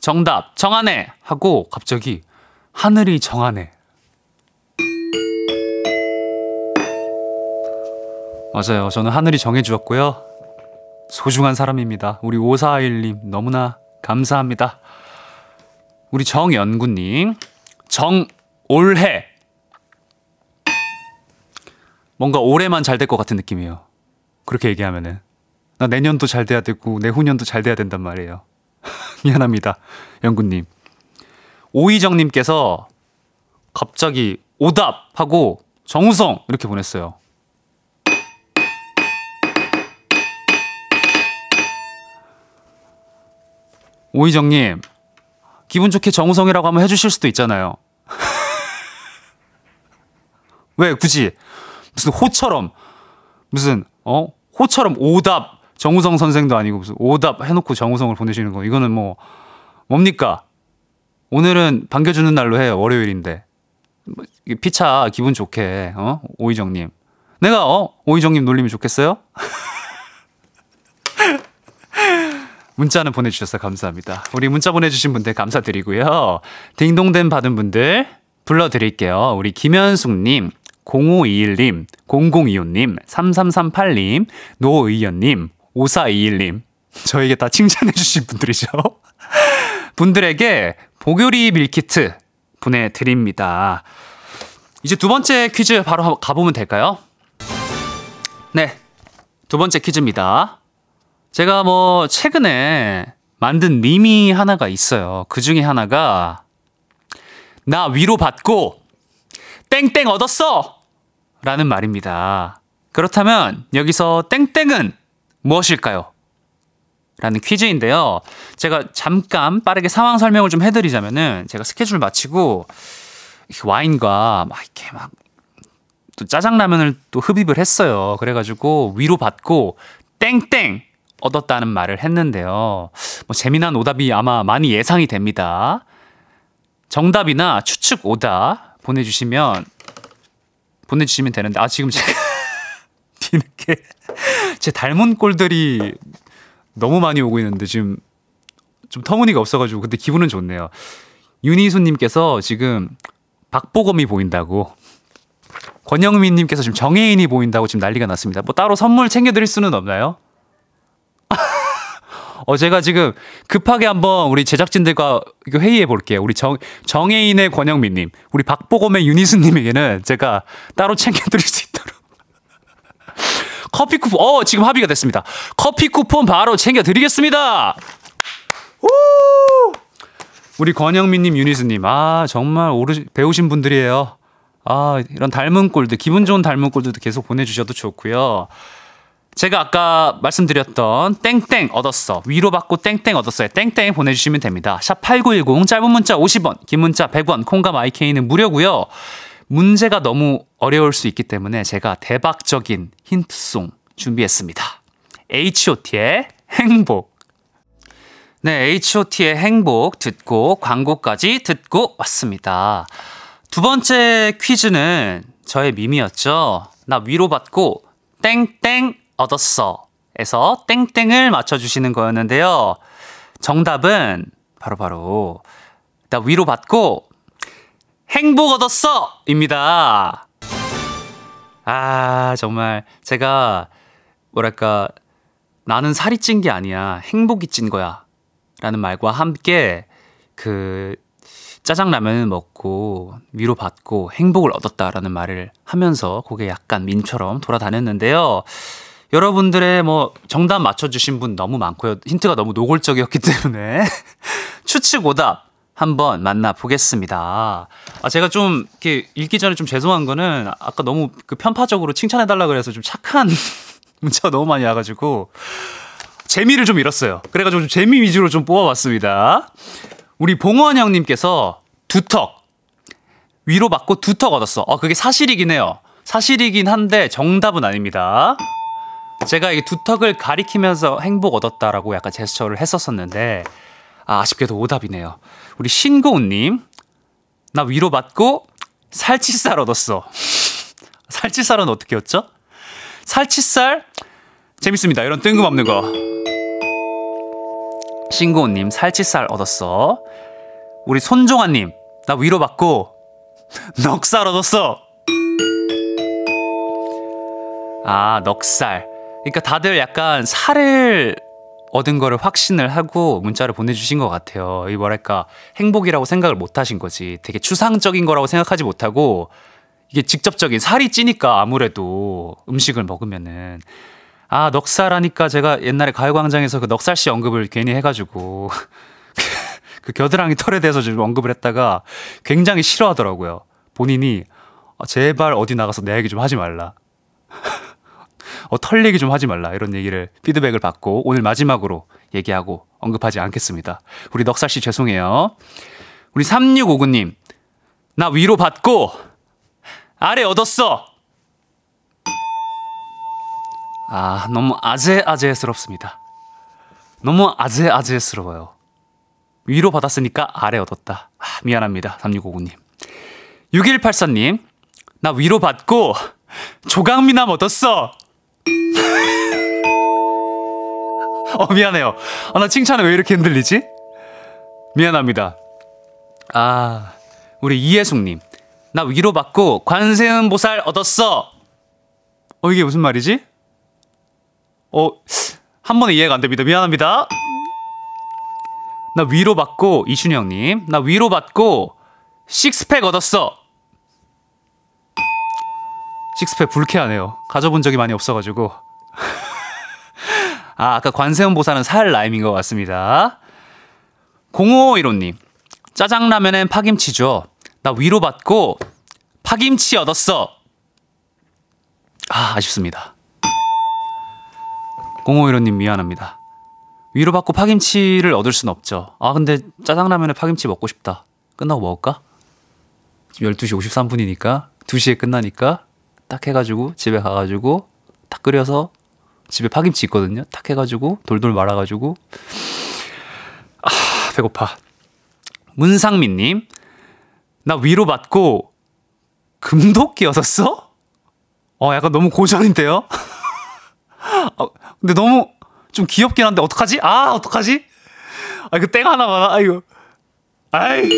정답, 정하네! 하고, 갑자기, 하늘이 정하네. 맞아요. 저는 하늘이 정해주었고요. 소중한 사람입니다. 우리 5421님 너무나 감사합니다. 우리 정연구님, 정 올해. 뭔가 올해만 잘 될 것 같은 느낌이에요. 그렇게 얘기하면은. 나 내년도 잘 돼야 되고, 내후년도 잘 돼야 된단 말이에요. 미안합니다. 연구님. 오희정님께서 갑자기 오답 하고 정우성 이렇게 보냈어요. 오희정님, 기분 좋게 정우성이라고 한번 해주실 수도 있잖아요. 왜? 굳이. 무슨 호처럼. 무슨 어? 호처럼 오답. 정우성 선생도 아니고 무슨 오답 해놓고 정우성을 보내시는 거. 이거는 뭐 뭡니까? 오늘은 반겨주는 날로 해요. 월요일인데. 뭐, 피차 기분 좋게 어? 오희정님. 내가 어? 오희정님 놀리면 좋겠어요? 문자는 보내주셔서 감사합니다. 우리 문자 보내주신 분들 감사드리고요. 딩동댕 받은 분들 불러드릴게요. 우리 김현숙님, 0521님, 0025님, 3338님, 노의연님, 5421님. 저에게 다 칭찬해주신 분들이죠. 분들에게 보교리 밀키트 보내드립니다. 이제 두 번째 퀴즈 바로 가보면 될까요? 네. 두 번째 퀴즈입니다. 제가 뭐 최근에 만든 밈이 하나가 있어요. 그 중에 하나가 나 위로 받고 땡땡 얻었어! 라는 말입니다. 그렇다면 여기서 땡땡은 무엇일까요? 라는 퀴즈인데요. 제가 잠깐 빠르게 상황 설명을 좀 해드리자면은 제가 스케줄 마치고 와인과 막 이렇게 막 또 짜장라면을 또 흡입을 했어요. 그래가지고 위로 받고 땡땡 얻었다는 말을 했는데요. 뭐 재미난 오답이 아마 많이 예상이 됩니다. 정답이나 추측 오답 보내주시면 보내주시면 되는데 아 지금 제가 뒤늦게 제 닮은 꼴들이 너무 많이 오고 있는데 지금 좀 터무니가 없어가지고 근데 기분은 좋네요. 윤희수님께서 지금 박보검이 보인다고 권영민님께서 지금 정혜인이 보인다고 지금 난리가 났습니다. 뭐 따로 선물 챙겨드릴 수는 없나요? 어, 제가 지금 급하게 한번 우리 제작진들과 회의해 볼게요. 우리 정, 정혜인의 권영민님, 우리 박보검의 윤희수님에게는 제가 따로 챙겨드릴 수 있도록. 커피 쿠폰, 어, 지금 합의가 됐습니다. 커피 쿠폰 바로 챙겨드리겠습니다! 우! 우리 권영민님, 윤희수님, 아, 정말 오르, 배우신 분들이에요. 아, 이런 닮은 꼴들, 기분 좋은 닮은 꼴들도 계속 보내주셔도 좋고요. 제가 아까 말씀드렸던 땡땡 얻었어. 위로받고 땡땡 얻었어요. 땡땡 보내주시면 됩니다. 샵 8910 짧은 문자 50원, 긴 문자 100원, 콩감 IK는 무료고요. 문제가 너무 어려울 수 있기 때문에 제가 대박적인 힌트송 준비했습니다. H.O.T의 행복. 네, H.O.T의 행복 듣고 광고까지 듣고 왔습니다. 두 번째 퀴즈는 저의 밈이었죠. 나 위로받고 땡땡 얻었어. 에서 땡땡을 맞춰주시는 거였는데요. 정답은 바로바로 바로 나 위로 받고 행복 얻었어! 입니다. 아, 정말 제가 뭐랄까 나는 살이 찐 게 아니야. 행복이 찐 거야. 라는 말과 함께 그 짜장라면을 먹고 위로받고 행복을 얻었다라는 말을 하면서 그게 약간 민처럼 돌아다녔는데요. 여러분들의 뭐 정답 맞춰주신 분 너무 많고요. 힌트가 너무 노골적이었기 때문에 추측 오답 한번 만나보겠습니다. 아, 제가 좀 이렇게 읽기 전에 좀 죄송한 거는 아까 너무 그 편파적으로 칭찬해달라 그래서 좀 착한 문자가 너무 많이 와가지고 재미를 좀 잃었어요. 그래가지고 좀 재미 위주로 좀 뽑아봤습니다. 우리 봉원 형님께서 두턱 위로받고 두턱 얻었어. 어, 그게 사실이긴 해요. 사실이긴 한데 정답은 아닙니다. 제가 이 두턱을 가리키면서 행복 얻었다라고 약간 제스처를 했었었는데 아, 아쉽게도 오답이네요. 우리 신고은님 나 위로 받고 살치살 얻었어. 살치살은 어떻게 였죠? 살치살 재밌습니다. 이런 뜬금없는 거. 신고은님 살치살 얻었어. 우리 손종아님 나 위로 받고 넉살 얻었어. 아 넉살. 그러니까 다들 약간 살을 얻은 거를 확신을 하고 문자를 보내주신 것 같아요. 이 뭐랄까 행복이라고 생각을 못 하신 거지. 되게 추상적인 거라고 생각하지 못하고 이게 직접적인 살이 찌니까 아무래도 음식을 먹으면은 아 넉살하니까 제가 옛날에 가요광장에서 그 넉살 씨 언급을 괜히 해가지고 그 겨드랑이 털에 대해서 좀 언급을 했다가 굉장히 싫어하더라고요. 본인이 아, 제발 어디 나가서 내 얘기 좀 하지 말라. 어, 털 얘기 좀 하지 말라. 이런 얘기를 피드백을 받고 오늘 마지막으로 얘기하고 언급하지 않겠습니다. 우리 넉살 씨 죄송해요. 우리 3659님. 나 위로 받고 아래 얻었어. 아, 너무 아재아재스럽습니다. 너무 아재아재스러워요. 위로 받았으니까 아래 얻었다. 아, 미안합니다. 3659님. 6184님. 나 위로 받고 조강미남 얻었어. 어, 미안해요. 아, 나 칭찬에 왜 이렇게 흔들리지? 미안합니다. 아, 우리 이혜숙님. 나 위로받고 관세음 보살 얻었어. 어, 이게 무슨 말이지? 어, 한 번에 이해가 안 됩니다. 미안합니다. 나 위로받고, 이춘영님. 나 위로받고, 식스팩 얻었어. 식스팩 불쾌하네요. 가져본 적이 많이 없어가지고. 아, 아까 관세음 보살은 살 라임인 것 같습니다. 0515님. 짜장라면엔 파김치죠. 나 위로받고 파김치 얻었어. 아, 아쉽습니다. 0515님 미안합니다. 위로받고 파김치를 얻을 순 없죠. 아, 근데 짜장라면에 파김치 먹고 싶다. 끝나고 먹을까? 지금 12시 53분이니까 2시에 끝나니까 딱 해가지고 집에 가가지고 딱 끓여서 집에 파김치 있거든요. 딱 해가지고 돌돌 말아가지고 아 배고파. 문상민님 나 위로 받고 금도끼 얻었어? 어 약간 너무 고전인데요. 어, 근데 너무 좀 귀엽긴 한데 어떡하지? 아 어떡하지? 아 이거 땡 하나 봐. 아이고. 아이.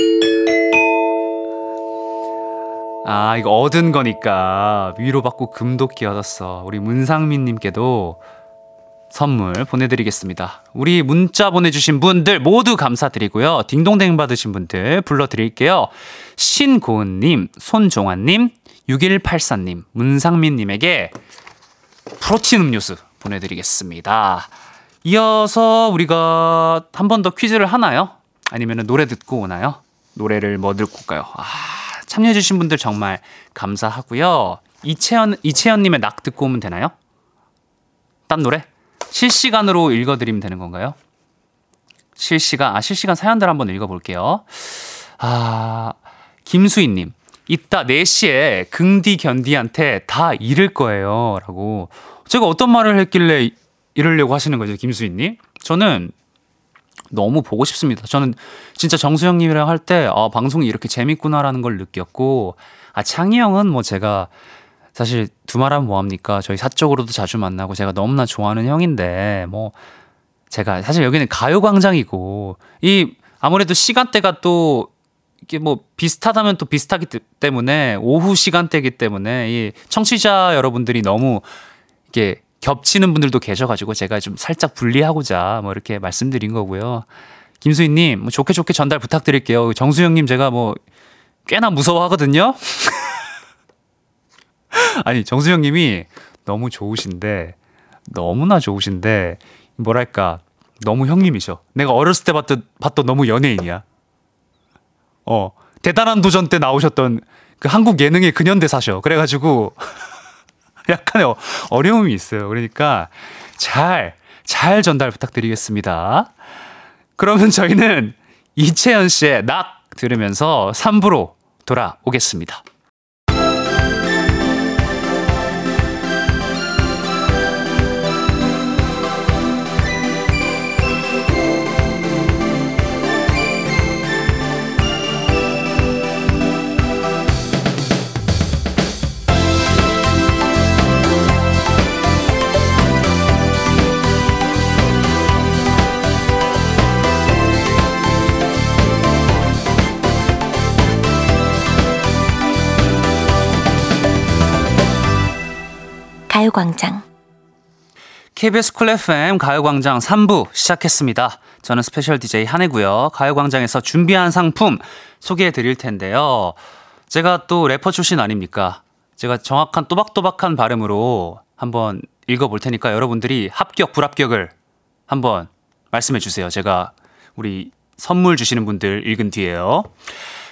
아, 이거 얻은 거니까 위로받고 금도끼 얻었어. 우리 문상민님께도 선물 보내드리겠습니다. 우리 문자 보내주신 분들 모두 감사드리고요. 딩동댕 받으신 분들 불러드릴게요. 신고은님, 손종환님, 6184님, 문상민님에게 프로틴 음료수 보내드리겠습니다. 이어서 우리가 한 번 더 퀴즈를 하나요? 아니면 노래 듣고 오나요? 노래를 뭐 듣고 올까요? 아, 참여해주신 분들 정말 감사하고요. 이채연, 이채연님의 낙 듣고 오면 되나요? 딴 노래? 실시간으로 읽어드리면 되는 건가요? 실시간, 아, 실시간 사연들 한번 읽어볼게요. 아, 김수희님. 이따 4시에 긍디 견디한테 다 잃을 거예요. 라고. 제가 어떤 말을 했길래 이러려고 하시는 거죠, 김수희님? 저는 너무 보고 싶습니다. 저는 진짜 정수영님이랑 할 때, 아, 방송이 이렇게 재밌구나라는 걸 느꼈고, 아, 창희 형은 뭐 제가 사실 두말하면 뭐합니까? 저희 사적으로도 자주 만나고 제가 너무나 좋아하는 형인데, 뭐, 제가 사실 여기는 가요광장이고, 이 아무래도 시간대가 또 이게 뭐 비슷하다면 또 비슷하기 때문에 오후 시간대이기 때문에 이 청취자 여러분들이 너무 이게 겹치는 분들도 계셔가지고 제가 좀 살짝 분리하고자 뭐 이렇게 말씀드린 거고요. 김수희님, 뭐 좋게 좋게 전달 부탁드릴게요. 정수영님 제가 뭐 꽤나 무서워하거든요. 아니 정수영님이 너무 좋으신데 너무나 좋으신데 뭐랄까 너무 형님이셔. 내가 어렸을 때 봤던 봤던 너무 연예인이야. 어 대단한 도전 때 나오셨던 그 한국 예능의 근현대사셔. 그래가지고 약간의 어, 어려움이 있어요. 그러니까 잘, 잘 전달 부탁드리겠습니다. 그러면 저희는 이채연 씨의 낙 들으면서 3부로 돌아오겠습니다. 가요광장. KBS 쿨 FM 가요광장 3부 시작했습니다. 저는 스페셜 DJ 한해고요. 가요광장에서 준비한 상품 소개해 드릴 텐데요. 제가 또 래퍼 출신 아닙니까? 제가 정확한 또박또박한 발음으로 한번 읽어 볼 테니까 여러분들이 합격, 불합격을 한번 말씀해 주세요. 제가 우리 선물 주시는 분들 읽은 뒤에요.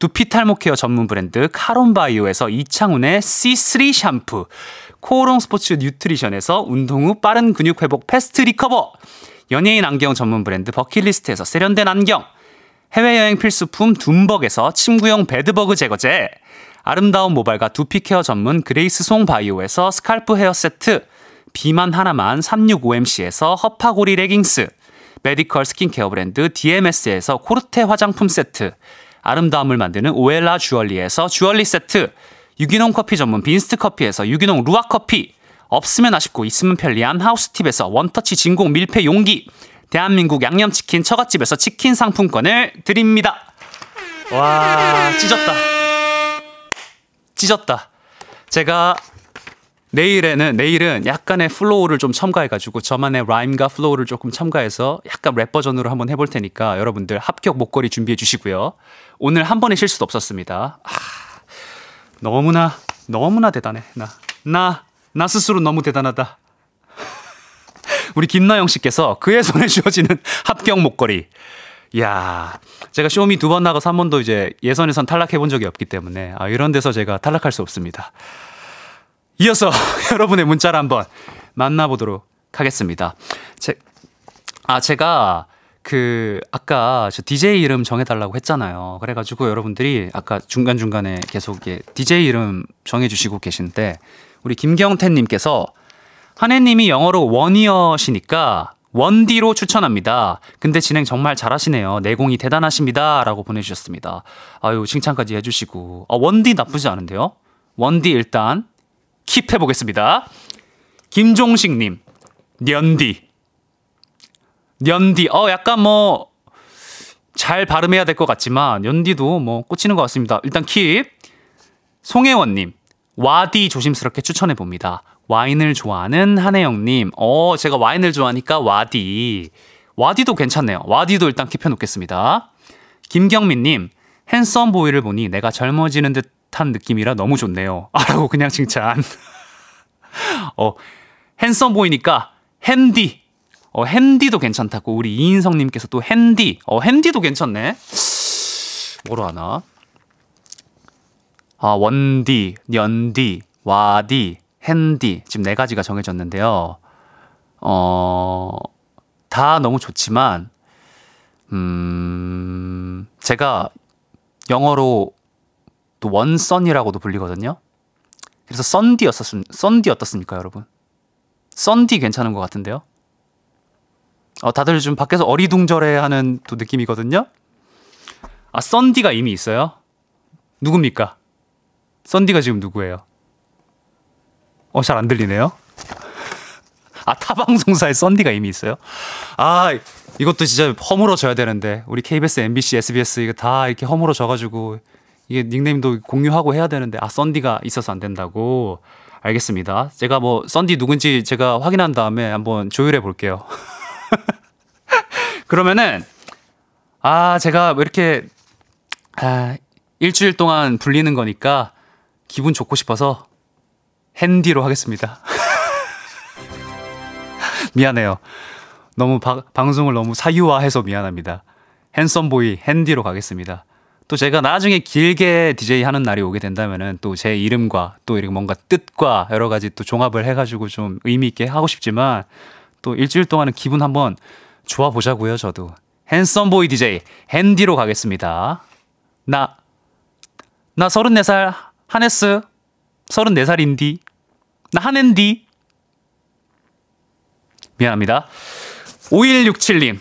두피 탈모 케어 전문 브랜드 카론바이오에서 이창훈의 C3 샴푸, 코오롱 스포츠 뉴트리션에서 운동 후 빠른 근육 회복 패스트 리커버, 연예인 안경 전문 브랜드 버킷리스트에서 세련된 안경, 해외여행 필수품 둠벅에서 침구용 베드버그 제거제, 아름다운 모발과 두피 케어 전문 그레이스 송 바이오에서 스칼프 헤어 세트, 비만 하나만 365MC에서 허파고리 레깅스, 메디컬 스킨케어 브랜드 DMS에서 코르테 화장품 세트, 아름다움을 만드는 오엘라 주얼리에서 주얼리 세트, 유기농 커피 전문 빈스트 커피에서 유기농 루아 커피, 없으면 아쉽고 있으면 편리한 하우스팁에서 원터치 진공 밀폐 용기, 대한민국 양념치킨 처갓집에서 치킨 상품권을 드립니다. 와, 찢었다. 찢었다. 제가 내일에는 내일은 약간의 플로우를 좀 첨가해가지고 저만의 라임과 플로우를 조금 첨가해서 약간 랩 버전으로 한번 해볼 테니까 여러분들 합격 목걸이 준비해 주시고요. 오늘 한 번의 실수도 없었습니다. 아, 너무나 너무나 대단해 나 나, 나 스스로 너무 대단하다. 우리 김나영 씨께서 그의 손에 쥐어지는 합격 목걸이. 야, 제가 쇼미 두 번 나가서 한 번도 이제 예선에선 탈락해 본 적이 없기 때문에 아, 이런 데서 제가 탈락할 수 없습니다. 이어서 여러분의 문자를 한번 만나보도록 하겠습니다. 제, 아, 제가 그 아까 저 DJ 이름 정해달라고 했잖아요. 그래가지고 여러분들이 아까 중간 중간에 계속 DJ 이름 정해주시고 계신데 우리 김경태님께서 한혜님이 영어로 원이어시니까 원디로 추천합니다. 근데 진행 정말 잘하시네요. 내공이 대단하십니다.라고 보내주셨습니다. 아유 칭찬까지 해주시고 아, 원디 나쁘지 않은데요. 원디 일단 킵 해보겠습니다. 김종식님, 년디. 년디, 어, 약간 뭐, 잘 발음해야 될 것 같지만, 연디도 뭐, 꽂히는 것 같습니다. 일단 킵. 송혜원님, 와디 조심스럽게 추천해 봅니다. 와인을 좋아하는 한혜영님, 어, 제가 와인을 좋아하니까 와디. 와디도 괜찮네요. 와디도 일단 킵해 놓겠습니다. 김경민님, 핸섬 보이를 보니 내가 젊어지는 듯 듯한 느낌이라 너무 좋네요. 아, 라고 그냥 칭찬. 어, 핸섬 보이니까 핸디. 어, 핸디도 괜찮다고 우리 이인성님께서 또 핸디. 어, 핸디도 괜찮네. 뭐로 하나? 아, 원디, 년디, 와디, 핸디. 지금 네 가지가 정해졌는데요. 어, 다 너무 좋지만, 음, 제가 영어로 또 원썬이라고도 불리거든요. 그래서 썬디였었 썬디 어떻습니까, 여러분? 썬디 괜찮은 것 같은데요. 어, 다들 좀 밖에서 어리둥절해하는 또 느낌이거든요. 아, 썬디가 이미 있어요. 누굽니까? 썬디가 지금 누구예요? 어, 잘 안 들리네요. 아, 타방송사에 썬디가 이미 있어요? 아, 이것도 진짜 허물어져야 되는데. 우리 KBS, MBC, SBS 이거 다 이렇게 허물어져가지고 이게 닉네임도 공유하고 해야 되는데 아 썬디가 있어서 안 된다고 알겠습니다. 제가 뭐 썬디 누군지 제가 확인한 다음에 한번 조율해 볼게요. 그러면은 아 제가 뭐 이렇게 아 일주일 동안 불리는 거니까 기분 좋고 싶어서 핸디로 하겠습니다. 미안해요. 너무 바, 방송을 너무 사유화해서 미안합니다. 핸섬 보이 핸디로 가겠습니다. 또 제가 나중에 길게 DJ 하는 날이 오게 된다면은 또 제 이름과 또 이렇게 뭔가 뜻과 여러 가지 또 종합을 해가지고 좀 의미 있게 하고 싶지만 또 일주일 동안은 기분 한번 좋아 보자고요, 저도. 핸섬 보이 DJ 핸디로 가겠습니다. 나, 나 34살 한혜스 34살 인디. 나 한앤디. 미안합니다. 5167님.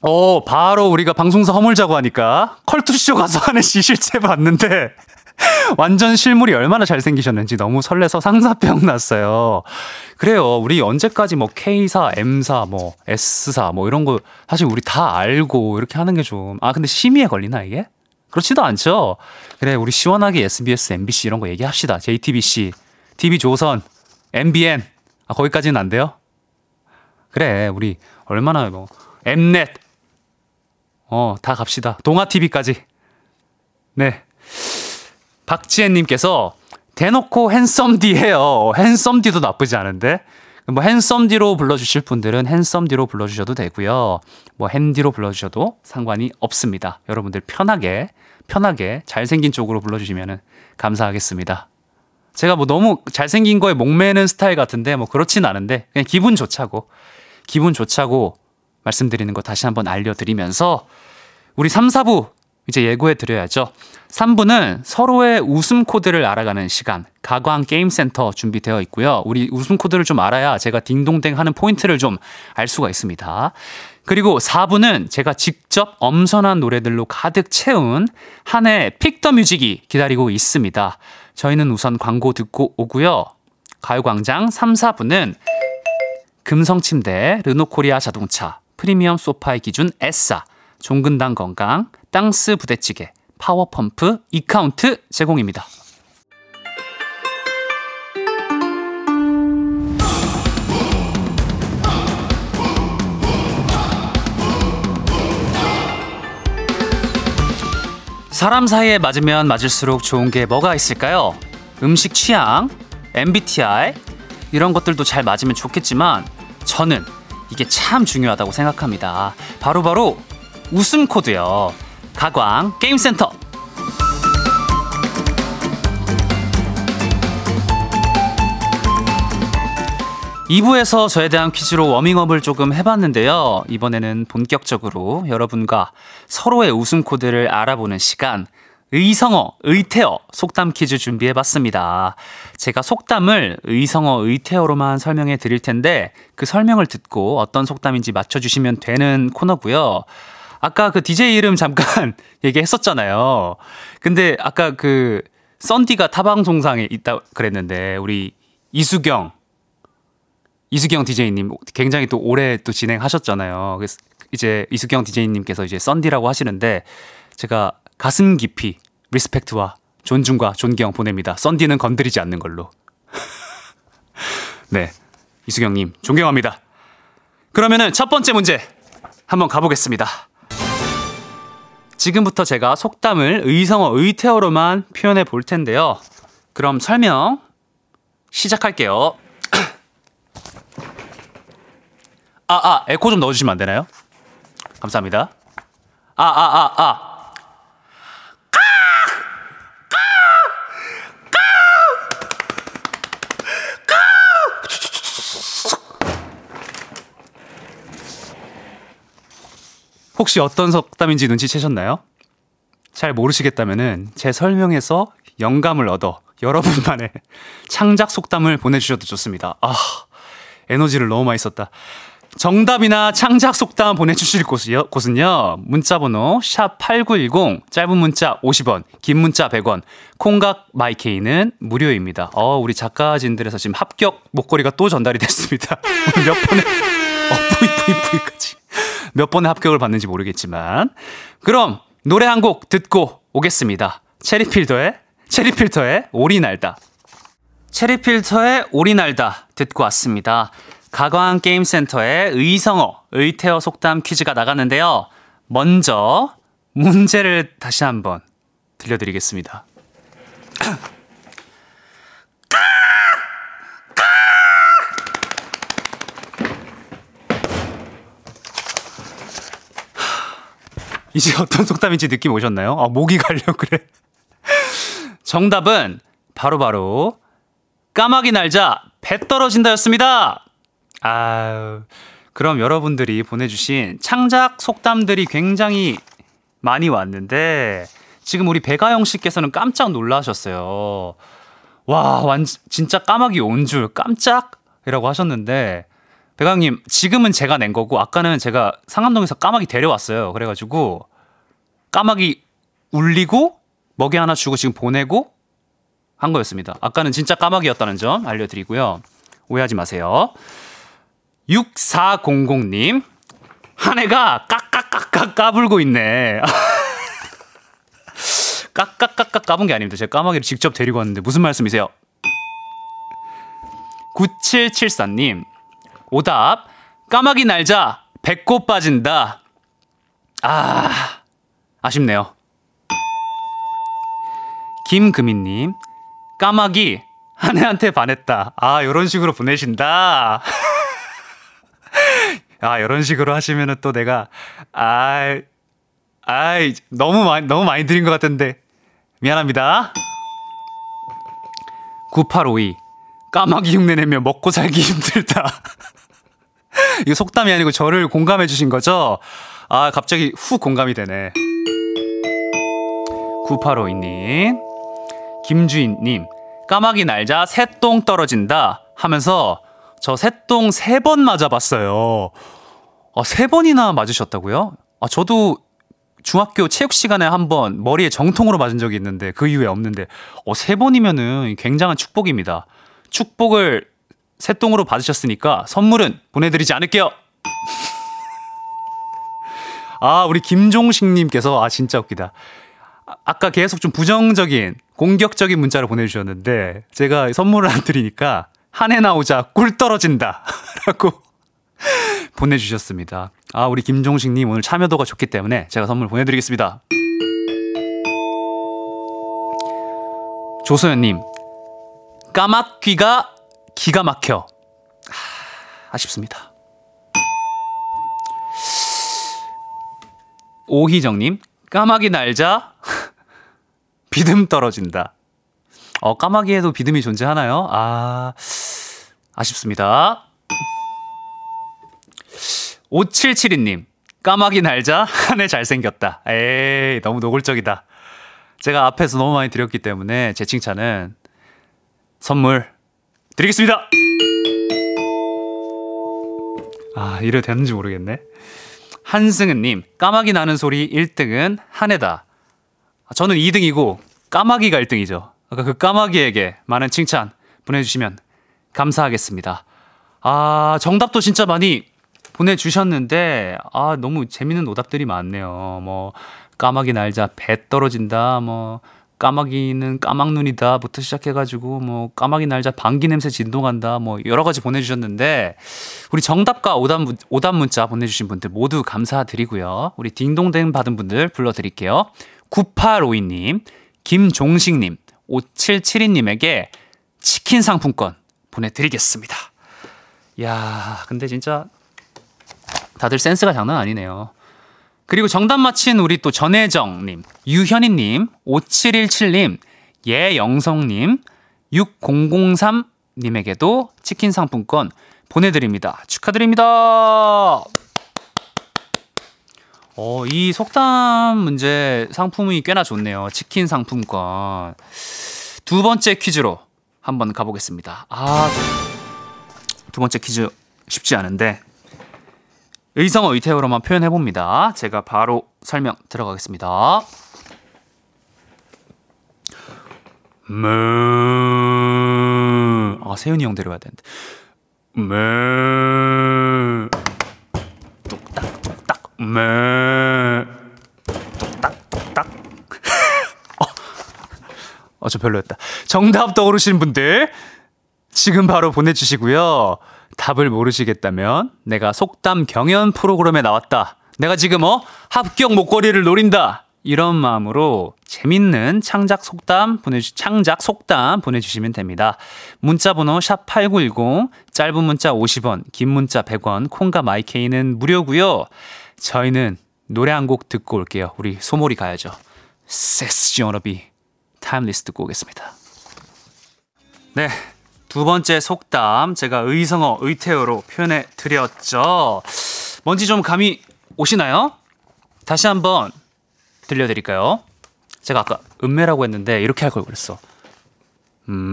어, 바로 우리가 방송사 허물자고 하니까 컬투쇼 가서 하는 시 실제 봤는데 완전 실물이 얼마나 잘생기셨는지 너무 설레서 상사병 났어요. 그래요. 우리 언제까지 뭐 K사, M사, 뭐 S사 뭐 이런 거 사실 우리 다 알고 이렇게 하는 게 좀. 아, 근데 심의에 걸리나 이게? 그렇지도 않죠. 그래, 우리 시원하게 SBS, MBC 이런 거 얘기합시다. JTBC, TV조선, MBN. 아, 거기까지는 안 돼요? 그래, 우리 얼마나 뭐, Mnet. 어, 다 갑시다. 동아TV까지. 네. 박지혜님께서 대놓고 핸섬디 해요. 핸섬디도 나쁘지 않은데. 뭐 핸섬디로 불러주실 분들은 핸섬디로 불러주셔도 되고요. 뭐 핸디로 불러주셔도 상관이 없습니다. 여러분들 편하게 편하게 잘생긴 쪽으로 불러주시면 감사하겠습니다. 제가 뭐 너무 잘생긴 거에 목매는 스타일 같은데 뭐 그렇진 않은데 그냥 기분 좋자고 기분 좋자고 말씀드리는 거 다시 한번 알려드리면서 우리 3, 4부 이제 예고해 드려야죠. 3부는 서로의 웃음 코드를 알아가는 시간, 가광 게임 센터 준비되어 있고요. 우리 웃음 코드를 좀 알아야 제가 딩동댕 하는 포인트를 좀 알 수가 있습니다. 그리고 4부는 제가 직접 엄선한 노래들로 가득 채운 한해 pick the music이 기다리고 있습니다. 저희는 우선 광고 듣고 오고요. 가요광장 3, 4부는 금성침대, 르노코리아 자동차, 프리미엄 소파의 기준 에싸, 종근당 건강, 땅스 부대찌개, 파워펌프, 이카운트 제공입니다. 사람 사이에 맞으면 맞을수록 좋은 게 뭐가 있을까요? 음식 취향, MBTI 이런 것들도 잘 맞으면 좋겠지만 저는 이게 참 중요하다고 생각합니다. 바로바로 바로 웃음 코드요. 가광 게임센터. 2부에서 저에 대한 퀴즈로 워밍업을 조금 해봤는데요. 이번에는 본격적으로 여러분과 서로의 웃음 코드를 알아보는 시간, 의성어, 의태어 속담 퀴즈 준비해봤습니다. 제가 속담을 의성어, 의태어로만 설명해 드릴 텐데 그 설명을 듣고 어떤 속담인지 맞춰주시면 되는 코너고요. 아까 그 DJ 이름 잠깐 얘기했었잖아요. 근데 아까 그 썬디가 타방송상에 있다 그랬는데 우리 이수경 이수경 DJ님 굉장히 또 오래 또 진행하셨잖아요. 그래서 이제 이수경 DJ님께서 이제 썬디라고 하시는데 제가 가슴 깊이 respect와 존중과 존경 보냅니다. 썬디는 건드리지 않는 걸로. 네. 이수경님, 존경합니다. 그러면은 첫 번째 문제 한번 가보겠습니다. 지금부터 제가 속담을 의성어, 의태어로만 표현해 볼 텐데요. 그럼 설명 시작할게요. 아, 아, 에코 좀 넣어주시면 안 되나요? 감사합니다. 아, 아, 아, 아. 혹시 어떤 속담인지 눈치채셨나요? 잘 모르시겠다면은 제 설명에서 영감을 얻어 여러분만의 창작 속담을 보내주셔도 좋습니다. 아, 에너지를 너무 많이 썼다. 정답이나 창작 속담 보내주실 곳이요, 곳은요, 문자번호 샵8910, 짧은 문자 50원, 긴 문자 100원, 콩각 마이케이는 무료입니다. 어, 우리 작가진들에서 지금 합격 목걸이가 또 전달이 됐습니다. 몇 번에, 어, 뿌이뿌이뿌이까지. 몇 번의 합격을 받는지 모르겠지만. 그럼 노래 한 곡 듣고 오겠습니다. 체리필터의, 체리필터의 오리 날다. 체리필터의 오리 날다 듣고 왔습니다. 가광 게임센터의 의성어, 의태어 속담 퀴즈가 나갔는데요. 먼저 문제를 다시 한번 들려드리겠습니다. 이제 어떤 속담인지 느낌 오셨나요? 아, 목이 가려 그래. 정답은 바로바로 바로 까마귀 날자 배 떨어진다였습니다. 아, 그럼 여러분들이 보내주신 창작 속담들이 굉장히 많이 왔는데 지금 우리 배가영 씨께서는 깜짝 놀라셨어요. 와, 완 진짜 까마귀 온 줄 깜짝이라고 하셨는데 배강님 지금은 제가 낸 거고 아까는 제가 상암동에서 까마귀 데려왔어요. 그래가지고 까마귀 울리고 먹이 하나 주고 지금 보내고 한 거였습니다. 아까는 진짜 까마귀였다는 점 알려드리고요. 오해하지 마세요. 6400님 한 해가 깍깍깍깍 까불고 있네. 깍깍깍깍 까본 게 아닙니다. 제가 까마귀를 직접 데리고 왔는데 무슨 말씀이세요? 9774님, 오답, 까마귀 날자, 배꼽 빠진다. 아, 아쉽네요. 김금희님, 까마귀, 한 해한테 반했다. 아, 요런 식으로 보내신다. 아, 이런 식으로 하시면은 또 내가, 아, 아이, 너무 많이, 너무 많이 드린 것 같은데. 미안합니다. 9852. 까마귀 흉내 내며 먹고 살기 힘들다. 이거 속담이 아니고 저를 공감해 주신 거죠? 아, 갑자기 후 공감이 되네. 9852님. 김주인님. 까마귀 날자 새똥 떨어진다 하면서 저 새똥 세 번 맞아봤어요. 아, 세 번이나 맞으셨다고요? 아, 저도 중학교 체육 시간에 한 번 머리에 정통으로 맞은 적이 있는데 그 이후에 없는데 어, 세 번이면은 굉장한 축복입니다. 축복을 새똥으로 받으셨으니까 선물은 보내드리지 않을게요. 아, 우리 김종식님께서 아 진짜 웃기다. 아, 아까 계속 좀 부정적인 공격적인 문자를 보내주셨는데 제가 선물을 안 드리니까 한 해 나오자 꿀 떨어진다 라고 보내주셨습니다. 아, 우리 김종식님 오늘 참여도가 좋기 때문에 제가 선물 보내드리겠습니다. 조소연님, 까맣귀가 기가 막혀. 하, 아쉽습니다. 오희정님, 까마귀 날자, 비듬 떨어진다. 어, 까마귀에도 비듬이 존재하나요? 아, 아쉽습니다. 5772님, 까마귀 날자, 한 해 잘생겼다. 에이, 너무 노골적이다. 제가 앞에서 너무 많이 드렸기 때문에 제 칭찬은 선물 드리겠습니다! 아, 이래 되는지 모르겠네. 한승은님, 까마귀 나는 소리 1등은 한 해다. 저는 2등이고, 까마귀가 1등이죠. 아까 그 까마귀에게 많은 칭찬 보내주시면 감사하겠습니다. 아, 정답도 진짜 많이 보내주셨는데, 아, 너무 재밌는 오답들이 많네요. 뭐, 까마귀 날자 배 떨어진다, 뭐, 까마귀는 까막눈이다부터 시작해가지고, 뭐, 까마귀 날자 방귀 냄새 진동한다, 뭐, 여러 가지 보내주셨는데, 우리 정답과 오답, 문- 오답 문자 보내주신 분들 모두 감사드리고요. 우리 딩동댕 받은 분들 불러드릴게요. 9852님, 김종식님, 5772님에게 치킨 상품권 보내드리겠습니다. 야 근데 진짜 다들 센스가 장난 아니네요. 그리고 정답 맞힌 우리 또 전혜정님, 유현희님, 5717님, 예영성님, 6003님에게도 치킨 상품권 보내드립니다. 축하드립니다. 어, 이 속담 문제 상품이 꽤나 좋네요. 치킨 상품권. 두 번째 퀴즈로 한번 가보겠습니다. 아, 두 번째 퀴즈 쉽지 않은데 의성어 의태어로만 표현해 봅니다. 제가 바로 설명 들어가겠습니다. 무. 아 세윤이 형 데려와야 되는데. 무. 뚝딱 뚝딱. 무. 뚝딱 뚝딱. 어, 저 별로였다. 정답 떠오르시는 분들 지금 바로 보내주시고요. 답을 모르시겠다면 내가 속담 경연 프로그램에 나왔다. 내가 지금 어 합격 목걸이를 노린다. 이런 마음으로 재밌는 창작 속담 보내주 창작 속담 보내주시면 됩니다. 문자번호 샵 #8910 짧은 문자 50원, 긴 문자 100원, 콩과 마이케이는 무료고요. 저희는 노래 한 곡 듣고 올게요. 우리 소몰이 가야죠. 섹스 지원업이 타임리스 듣고 오겠습니다. 네. 두 번째 속담 제가 의성어 의태어로 표현해 드렸죠. 뭔지 좀 감이 오시나요? 다시 한번 들려드릴까요? 제가 아까 음매라고 했는데 이렇게 할 걸 그랬어. 음,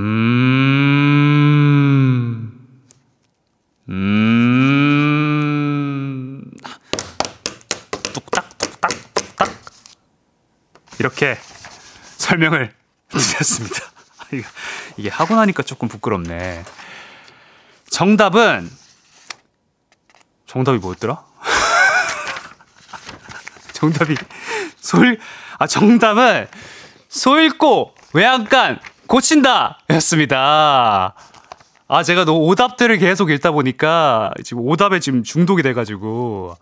음, 뚝딱 이렇게 설명을 드렸습니다. 이게- 하고 나니까 조금 부끄럽네. 정답은 정답이 뭐였더라? 정답이 솔, 아, 정답은 소 읽고 외양간 고친다 였습니다. 아, 제가 너 오답들을 계속 읽다 보니까 지금 오답에 지금 중독이 돼가지고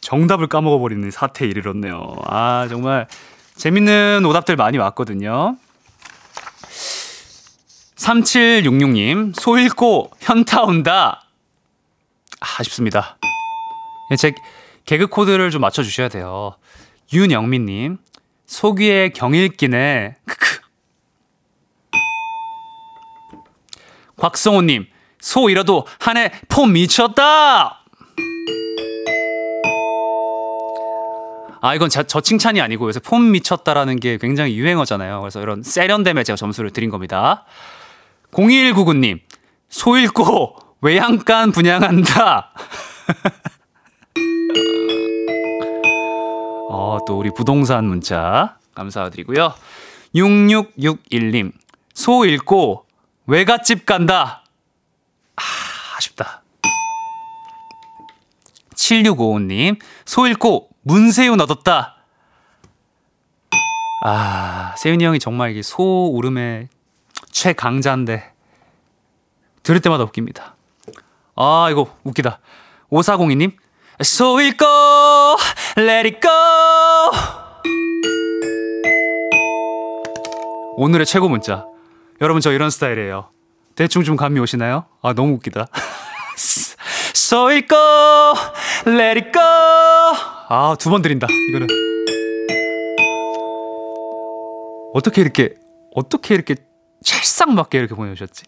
정답을 까먹어버리는 사태에 이르렀네요. 아, 정말 재밌는 오답들 많이 왔거든요. 3766님, 소 읽고 현타 온다. 아, 아쉽습니다. 예, 제 개그 코드를 좀 맞춰주셔야 돼요. 윤영민님, 소귀의 경읽기네. 크크. 곽성호님, 소 잃어도 한 해 폼 미쳤다! 아, 이건 저, 저 칭찬이 아니고 요새 폼 미쳤다라는 게 굉장히 유행어잖아요. 그래서 이런 세련됨에 제가 점수를 드린 겁니다. 0199님, 소 읽고 외양간 분양한다. 어, 또 우리 부동산 문자 감사드리고요. 6661님, 소 읽고 외갓집 간다. 아, 아쉽다. 7655님, 소 읽고 문세윤 얻었다. 아, 세윤이 형이 정말 이게 소 울음의 최강자인데 들을 때마다 웃깁니다. 아, 이거 웃기다. 5402님, 소 읽고 let it go. 오늘의 최고 문자. 여러분 저 이런 스타일이에요. 대충 좀 감이 오시나요? 아, 너무 웃기다. 소 읽고 let it go. 아, 두 번 드린다. 이거는 어떻게 이렇게 어떻게 이렇게 찰싹 맞게 이렇게 보내주셨지?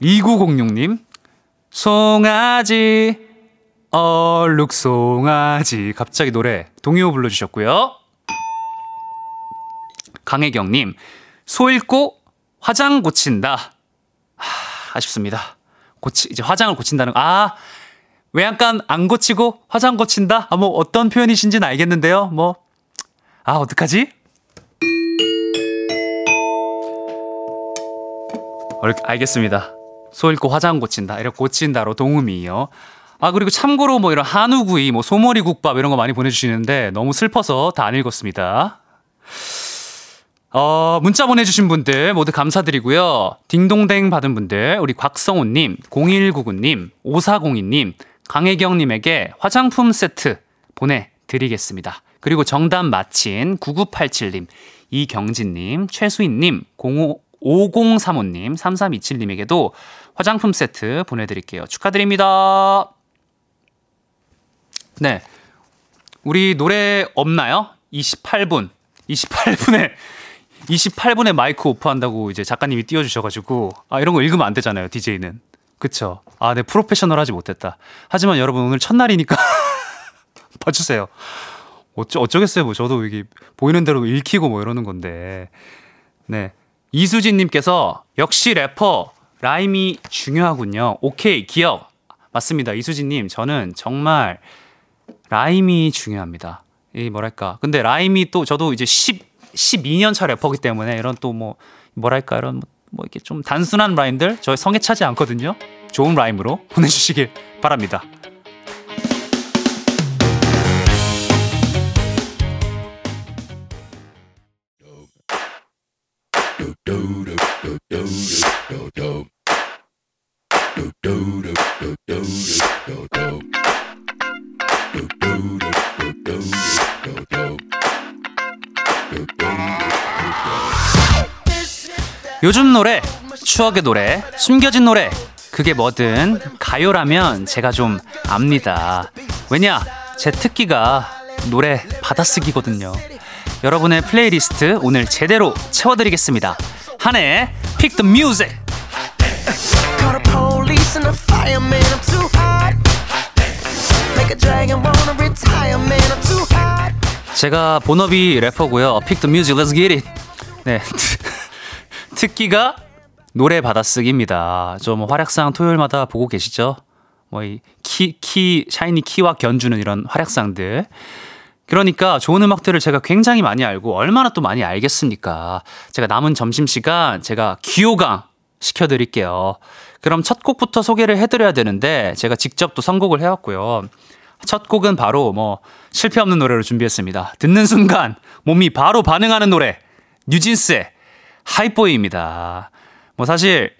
2906님, 송아지, 얼룩 송아지. 갑자기 노래 동요 불러주셨고요. 강혜경님, 소 읽고 화장 고친다. 하, 아쉽습니다. 고치, 이제 화장을 고친다는, 아, 외양간 안 고치고 화장 고친다? 아, 뭐 어떤 표현이신지는 알겠는데요. 뭐, 아, 어떡하지? 알겠습니다. 소 읽고 화장 고친다. 이렇게 고친다로 동음이요. 아, 그리고 참고로 뭐 이런 한우구이, 뭐 소머리 국밥 이런 거 많이 보내주시는데 너무 슬퍼서 다 안 읽었습니다. 어, 문자 보내주신 분들 모두 감사드리고요. 딩동댕 받은 분들, 우리 곽성호님, 0199님, 5402님, 강혜경님에게 화장품 세트 보내드리겠습니다. 그리고 정답 맞힌 9987님, 이경진님, 최수인님, 05, 5035님, 3327님에게도 화장품 세트 보내드릴게요. 축하드립니다. 네. 우리 노래 없나요? 28분. 28분에 28분에 마이크 오프한다고 이제 작가님이 띄워주셔가지고 아 이런 거 읽으면 안 되잖아요 DJ는 그쵸 아네 프로페셔널하지 못했다 하지만 여러분 오늘 첫날이니까 봐주세요 어쩌, 어쩌겠어요 뭐 저도 이게 보이는 대로 읽히고 뭐 이러는 건데 네 이수진님께서 역시 래퍼 라임이 중요하군요. 오케이 기억. 맞습니다. 이수진님 저는 정말 라임이 중요합니다. 이 뭐랄까. 근데 라임이 또 저도 이제 10 12년 차 래퍼기 때문에 이런 또 뭐 뭐랄까 이런 뭐, 뭐 이렇게 좀 단순한 라임들 저의 성에 차지 않거든요. 좋은 라임으로 보내주시길 바랍니다. 요즘 노래, 추억의 노래, 숨겨진 노래, 그게 뭐든 가요라면 제가 좀 압니다. 왜냐? 제 특기가 노래 받아쓰기거든요. 여러분의 플레이리스트 오늘 제대로 채워드리겠습니다. 한해! Call the police 제가 본업이 래퍼고요. let's get it. 네. 특기가 노래 받아쓰기입니다. 좀 활약상 토요일마다 보고 계시죠? 뭐 이 키, 키, 샤이니 키와 견주는 이런 활약상들. 그러니까 좋은 음악들을 제가 굉장히 많이 알고 얼마나 또 많이 알겠습니까? 제가 남은 점심시간 제가 귀호강 시켜드릴게요. 그럼 첫 곡부터 소개를 해드려야 되는데 제가 직접 또 선곡을 해왔고요. 첫 곡은 바로 뭐 실패 없는 노래로 준비했습니다. 듣는 순간 몸이 바로 반응하는 노래 뉴진스의 하이보이입니다. 뭐 사실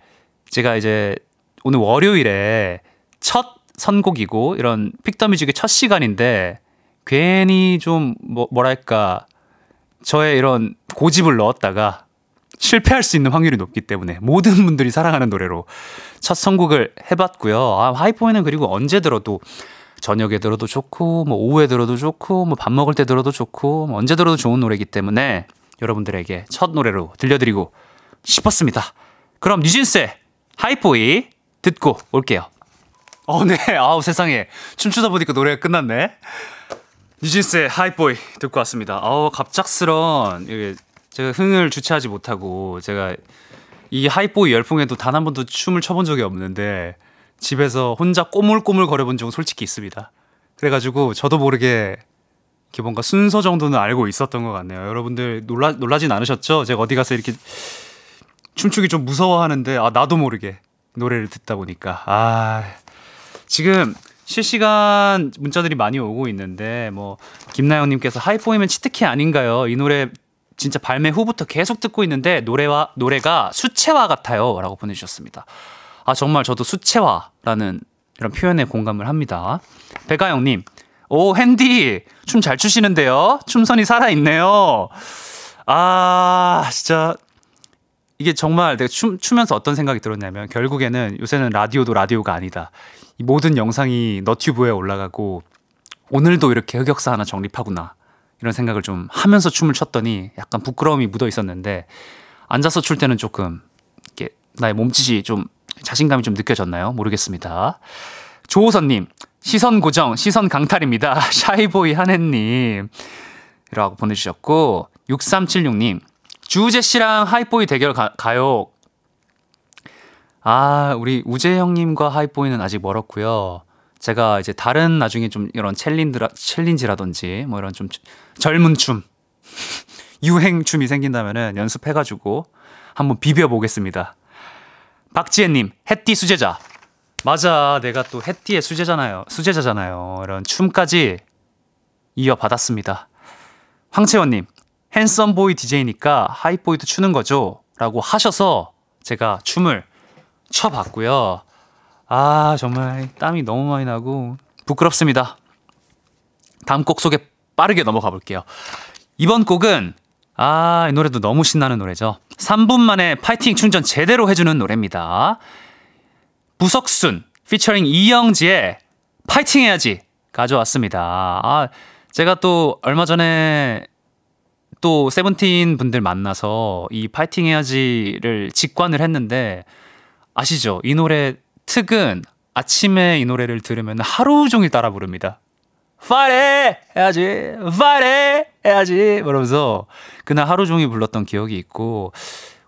제가 이제 오늘 월요일에 첫 선곡이고 이런 픽더뮤직의 첫 시간인데 괜히 좀 뭐, 뭐랄까 저의 이런 고집을 넣었다가 실패할 수 있는 확률이 높기 때문에 모든 분들이 사랑하는 노래로 첫 선곡을 해봤고요. 아, 하이포에는 그리고 언제 들어도 저녁에 들어도 좋고 뭐 오후에 들어도 좋고 뭐 밥 먹을 때 들어도 좋고 뭐 언제 들어도 좋은 노래이기 때문에 여러분들에게 첫 노래로 들려드리고 싶었습니다. 그럼 뉴진스의 하이포이 듣고 올게요. 어, 네. 아우, 세상에. 춤추다 보니까 노래가 끝났네. 뉴진스의 하이보이 듣고 왔습니다. 아우, 갑작스런, 제가 흥을 주체하지 못하고, 제가 이 하이보이 열풍에도 단 한 번도 춤을 춰본 적이 없는데, 집에서 혼자 꼬물꼬물 거려본 적은 솔직히 있습니다. 그래가지고, 저도 모르게, 이렇게 뭔가 순서 정도는 알고 있었던 것 같네요. 여러분들 놀라, 놀라진 않으셨죠? 제가 어디 가서 이렇게 춤추기 좀 무서워하는데, 아, 나도 모르게 노래를 듣다 보니까. 아, 지금 실시간 문자들이 많이 오고 있는데 뭐 김나영님께서 하이포이면 치트키 아닌가요? 이 노래 진짜 발매 후부터 계속 듣고 있는데 노래와 노래가 수채화 같아요라고 보내주셨습니다. 아 정말 저도 수채화라는 이런 표현에 공감을 합니다. 배가영님, 오 핸디 춤 잘 추시는데요? 춤선이 살아 있네요. 아 진짜 이게 정말 내가 춤, 추면서 어떤 생각이 들었냐면 결국에는 요새는 라디오도 라디오가 아니다. 이 모든 영상이 너튜브에 올라가고 오늘도 이렇게 흑역사 하나 정립하구나. 이런 생각을 좀 하면서 춤을 췄더니 약간 부끄러움이 묻어 있었는데 앉아서 출 때는 조금 이렇게 나의 몸짓이 좀 자신감이 좀 느껴졌나요? 모르겠습니다. 조호선님, 시선 고정, 시선 강탈입니다. shy boy 한해님. 이라고 보내주셨고, 6376님, 주우재 씨랑 Hype Boy 대결 가, 가요. 아, 우리 우재 형님과 Hype Boy는 아직 멀었고요. 제가 이제 다른 나중에 좀 이런 챌린드라, challenge라든지 뭐 이런 좀 젊은 춤, 유행 춤이 생긴다면은 연습해가지고 한번 비벼보겠습니다. 박지혜님, 해띠 수제자. 맞아, 내가 또 해띠의 수제잖아요. 수제자잖아요. 이런 춤까지 이어받았습니다. 황채원님, 핸섬 보이 DJ니까 하이보이도 추는 거죠? 라고 하셔서 제가 춤을 춰봤고요. 아, 정말 땀이 너무 많이 나고 부끄럽습니다. 다음 곡 소개 빠르게 넘어가 볼게요. 이번 곡은 아, 이 노래도 너무 신나는 노래죠. 3분 만에 파이팅 충전 제대로 해주는 노래입니다. 부석순 피처링 이영지의 파이팅 해야지 가져왔습니다. 아, 제가 또 얼마 전에 또 세븐틴 분들 만나서 이 파이팅 해야지를 직관을 했는데 아시죠? 이 노래 특은 아침에 이 노래를 들으면 하루 종일 따라 부릅니다. 파이팅 해야지, 파이팅 해야지, 그러면서 그날 하루 종일 불렀던 기억이 있고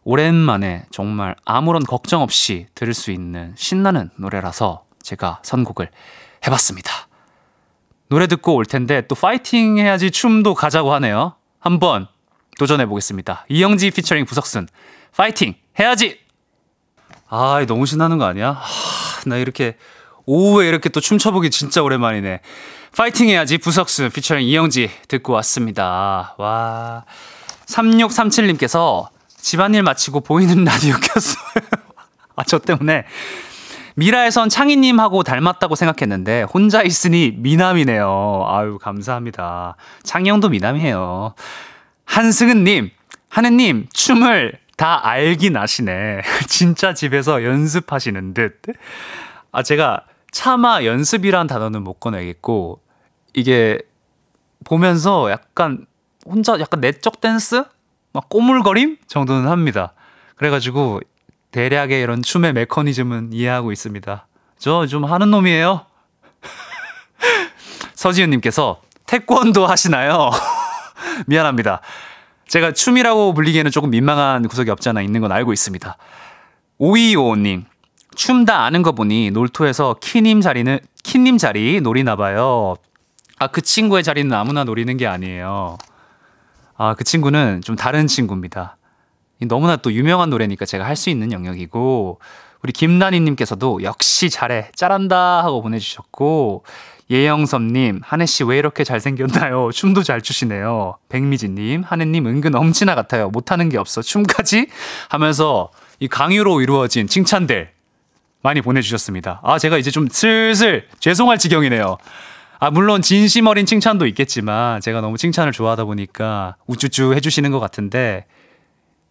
오랜만에 정말 아무런 걱정 없이 들을 수 있는 신나는 노래라서 제가 선곡을 해봤습니다. 노래 듣고 올 텐데 또 파이팅 해야지 춤도 가자고 하네요. 한번 도전해 보겠습니다. 이영지 피처링 부석순 파이팅 해야지. 아, 너무 신나는 거 아니야? 하, 나 이렇게 오후에 이렇게 또 춤춰보기 진짜 오랜만이네. 파이팅 해야지 부석순 피처링 이영지 듣고 왔습니다. 와. 3637님께서 집안일 마치고 보이는 라디오 켰어요. 아, 저 때문에 미라에선 창희님하고 닮았다고 생각했는데 혼자 있으니 미남이네요. 아유 감사합니다. 창희 형도 미남이에요. 한승은님, 하느님 춤을 다 알긴 아시네. 진짜 집에서 연습하시는 듯. 아 제가 차마 연습이란 단어는 못 꺼내겠고 이게 보면서 약간 혼자 약간 내적 댄스, 막 꼬물거림 정도는 합니다. 그래가지고 대략의 이런 춤의 메커니즘은 이해하고 있습니다. 저 좀 하는 놈이에요. 서지은님께서 태권도 하시나요? 미안합니다. 제가 춤이라고 불리기에는 조금 민망한 구석이 없지 않아 있는 건 알고 있습니다. 5255님, 춤 다 아는 거 보니 놀토에서 키님 자리는, 키님 자리 노리나 봐요. 아, 그 친구의 자리는 아무나 노리는 게 아니에요. 아, 그 친구는 좀 다른 친구입니다. 너무나 또 유명한 노래니까 제가 할 수 있는 영역이고 우리 김나니님께서도 역시 잘해 잘한다 하고 보내주셨고 예영섭님, 한혜씨 왜 이렇게 잘생겼나요? 춤도 잘 추시네요. 백미진님, 한혜님 은근 엄친아 같아요. 못하는 게 없어. 춤까지? 하면서 이 강요로 이루어진 칭찬들 많이 보내주셨습니다. 아, 제가 이제 좀 슬슬 죄송할 지경이네요. 아, 물론 진심 어린 칭찬도 있겠지만 제가 너무 칭찬을 좋아하다 보니까 우쭈쭈 해주시는 것 같은데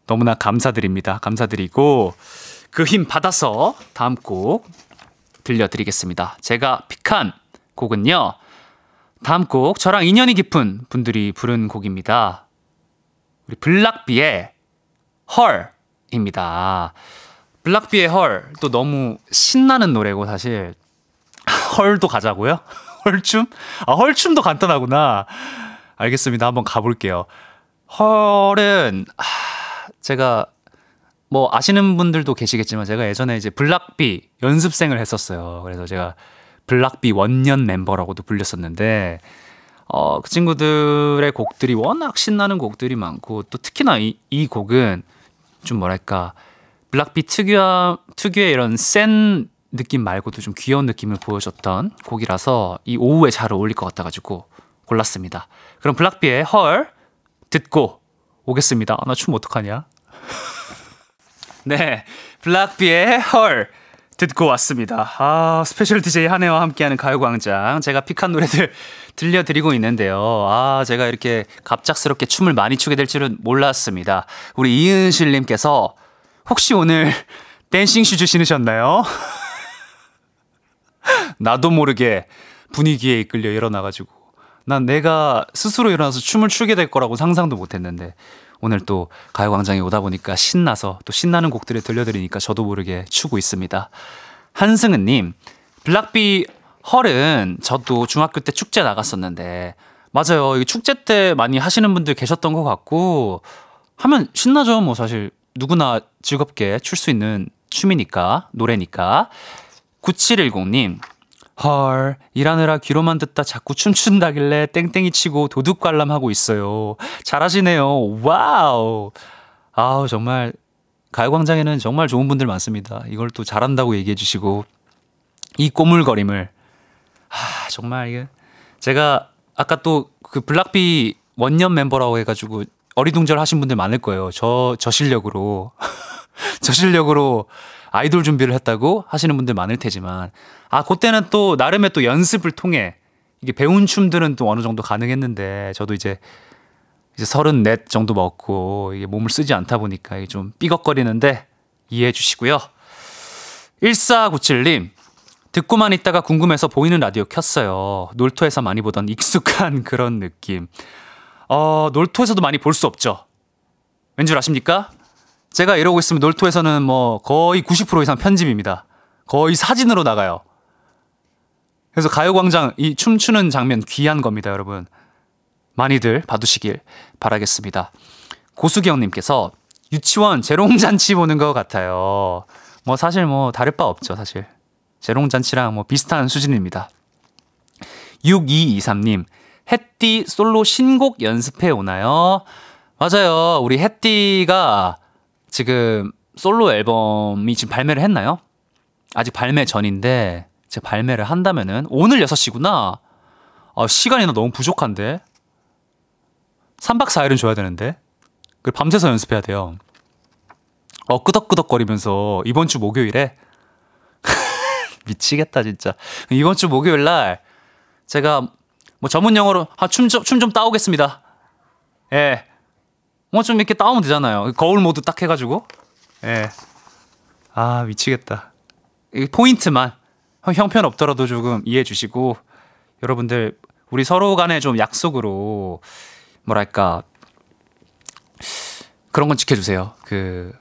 너무나 감사드립니다. 감사드리고 그 힘 받아서 다음 곡 들려드리겠습니다. 제가 픽한 곡은요. 다음 곡 저랑 인연이 깊은 분들이 부른 곡입니다. 우리 블락비의 헐입니다. 블락비의 헐 또 너무 신나는 노래고 사실 헐도 가자고요? 헐춤? 아 헐춤도 간단하구나. 알겠습니다. 한번 가볼게요. 헐은 아, 제가 뭐 아시는 분들도 계시겠지만 제가 예전에 이제 블락비 연습생을 했었어요. 그래서 제가 블락비 원년 멤버라고도 불렸었는데 어, 그 친구들의 곡들이 워낙 신나는 곡들이 많고 또 특히나 이, 이 곡은 좀 뭐랄까 블락비 특유한 특유의 이런 센 느낌 말고도 좀 귀여운 느낌을 보여줬던 곡이라서 이 오후에 잘 어울릴 것 같아가지고 골랐습니다. 그럼 블락비의 헐 듣고 오겠습니다. 아, 나춤 어떡하냐? 네, 블락비의 헐 듣고 왔습니다. 아, special DJ 한해와 함께하는 가요광장. 제가 pick한 노래들 들려드리고 있는데요. 아, 제가 이렇게 갑작스럽게 춤을 많이 추게 될 줄은 몰랐습니다. 우리 이은실님께서 혹시 오늘 dancing shoes 신으셨나요? 나도 모르게 분위기에 이끌려 일어나가지고. 난 내가 스스로 일어나서 춤을 추게 될 거라고 상상도 못 했는데. 오늘 또 가요광장에 오다 보니까 신나서 또 신나는 곡들을 들려드리니까 저도 모르게 추고 있습니다. 한승은님, 블락비 헐은 저도 중학교 때 축제 나갔었는데, 맞아요. 이 축제 때 많이 하시는 분들 계셨던 것 같고, 하면 신나죠. 뭐 사실 누구나 즐겁게 출 수 있는 춤이니까, 노래니까. 9710님, 헐, 일하느라 귀로만 듣다 자꾸 춤춘다길래 땡땡이 치고 도둑 관람하고 있어요. 잘하시네요. wow. 아우, 정말, 가요광장에는 정말 좋은 분들 많습니다. 이걸 또 잘한다고 얘기해 주시고, 이 꼬물거림을, 아, 정말 이게, 제가 아까 또 그 블락비 원년 멤버라고 해가지고 어리둥절 하신 분들 많을 거예요. 저, 저 실력으로. 저 실력으로 아이돌 준비를 했다고 하시는 분들 많을 테지만 아 그때는 또 나름의 또 연습을 통해 이게 배운 춤들은 또 어느 정도 가능했는데 저도 이제 이제 서른 넷 정도 먹고 이게 몸을 쓰지 않다 보니까 이게 좀 삐걱거리는데 이해해 주시고요. 1497님 듣고만 있다가 궁금해서 보이는 라디오 켰어요. 놀토에서 많이 보던 익숙한 그런 느낌. 어, 놀토에서도 많이 볼 수 없죠. 왠 줄 아십니까? 제가 이러고 있으면 놀토에서는 뭐 거의 90% 이상 편집입니다. 거의 사진으로 나가요. 그래서 가요광장 이 춤추는 장면 귀한 겁니다, 여러분. 많이들 봐두시길 바라겠습니다. 고수경님께서 유치원 재롱잔치 보는 것 같아요. 뭐 사실 뭐 다를 바 없죠, 사실. 재롱잔치랑 뭐 비슷한 수준입니다. 6223님, 햇띠 솔로 신곡 연습해 오나요? 맞아요. 우리 햇띠가 지금 솔로 앨범이 지금 발매를 했나요? 아직 발매 전인데 제가 발매를 한다면은 오늘 6시구나. 아, 시간이 나 너무 부족한데. 3박 4일은 줘야 되는데. 그 밤새서 연습해야 돼요. 어, 끄덕끄덕거리면서 이번 주 목요일에 미치겠다 진짜. 이번 주 목요일 날 제가 뭐 전문 용어로 아, 춤좀 좀 따오겠습니다. 예. 뭐 좀 이렇게 따오면 되잖아요. 거울 모드 딱 해가지고. 예. 아 미치겠다. 포인트만 형편 없더라도 조금 이해해 주시고 여러분들 우리 서로 간에 좀 약속으로 뭐랄까 그런 건 지켜주세요. 그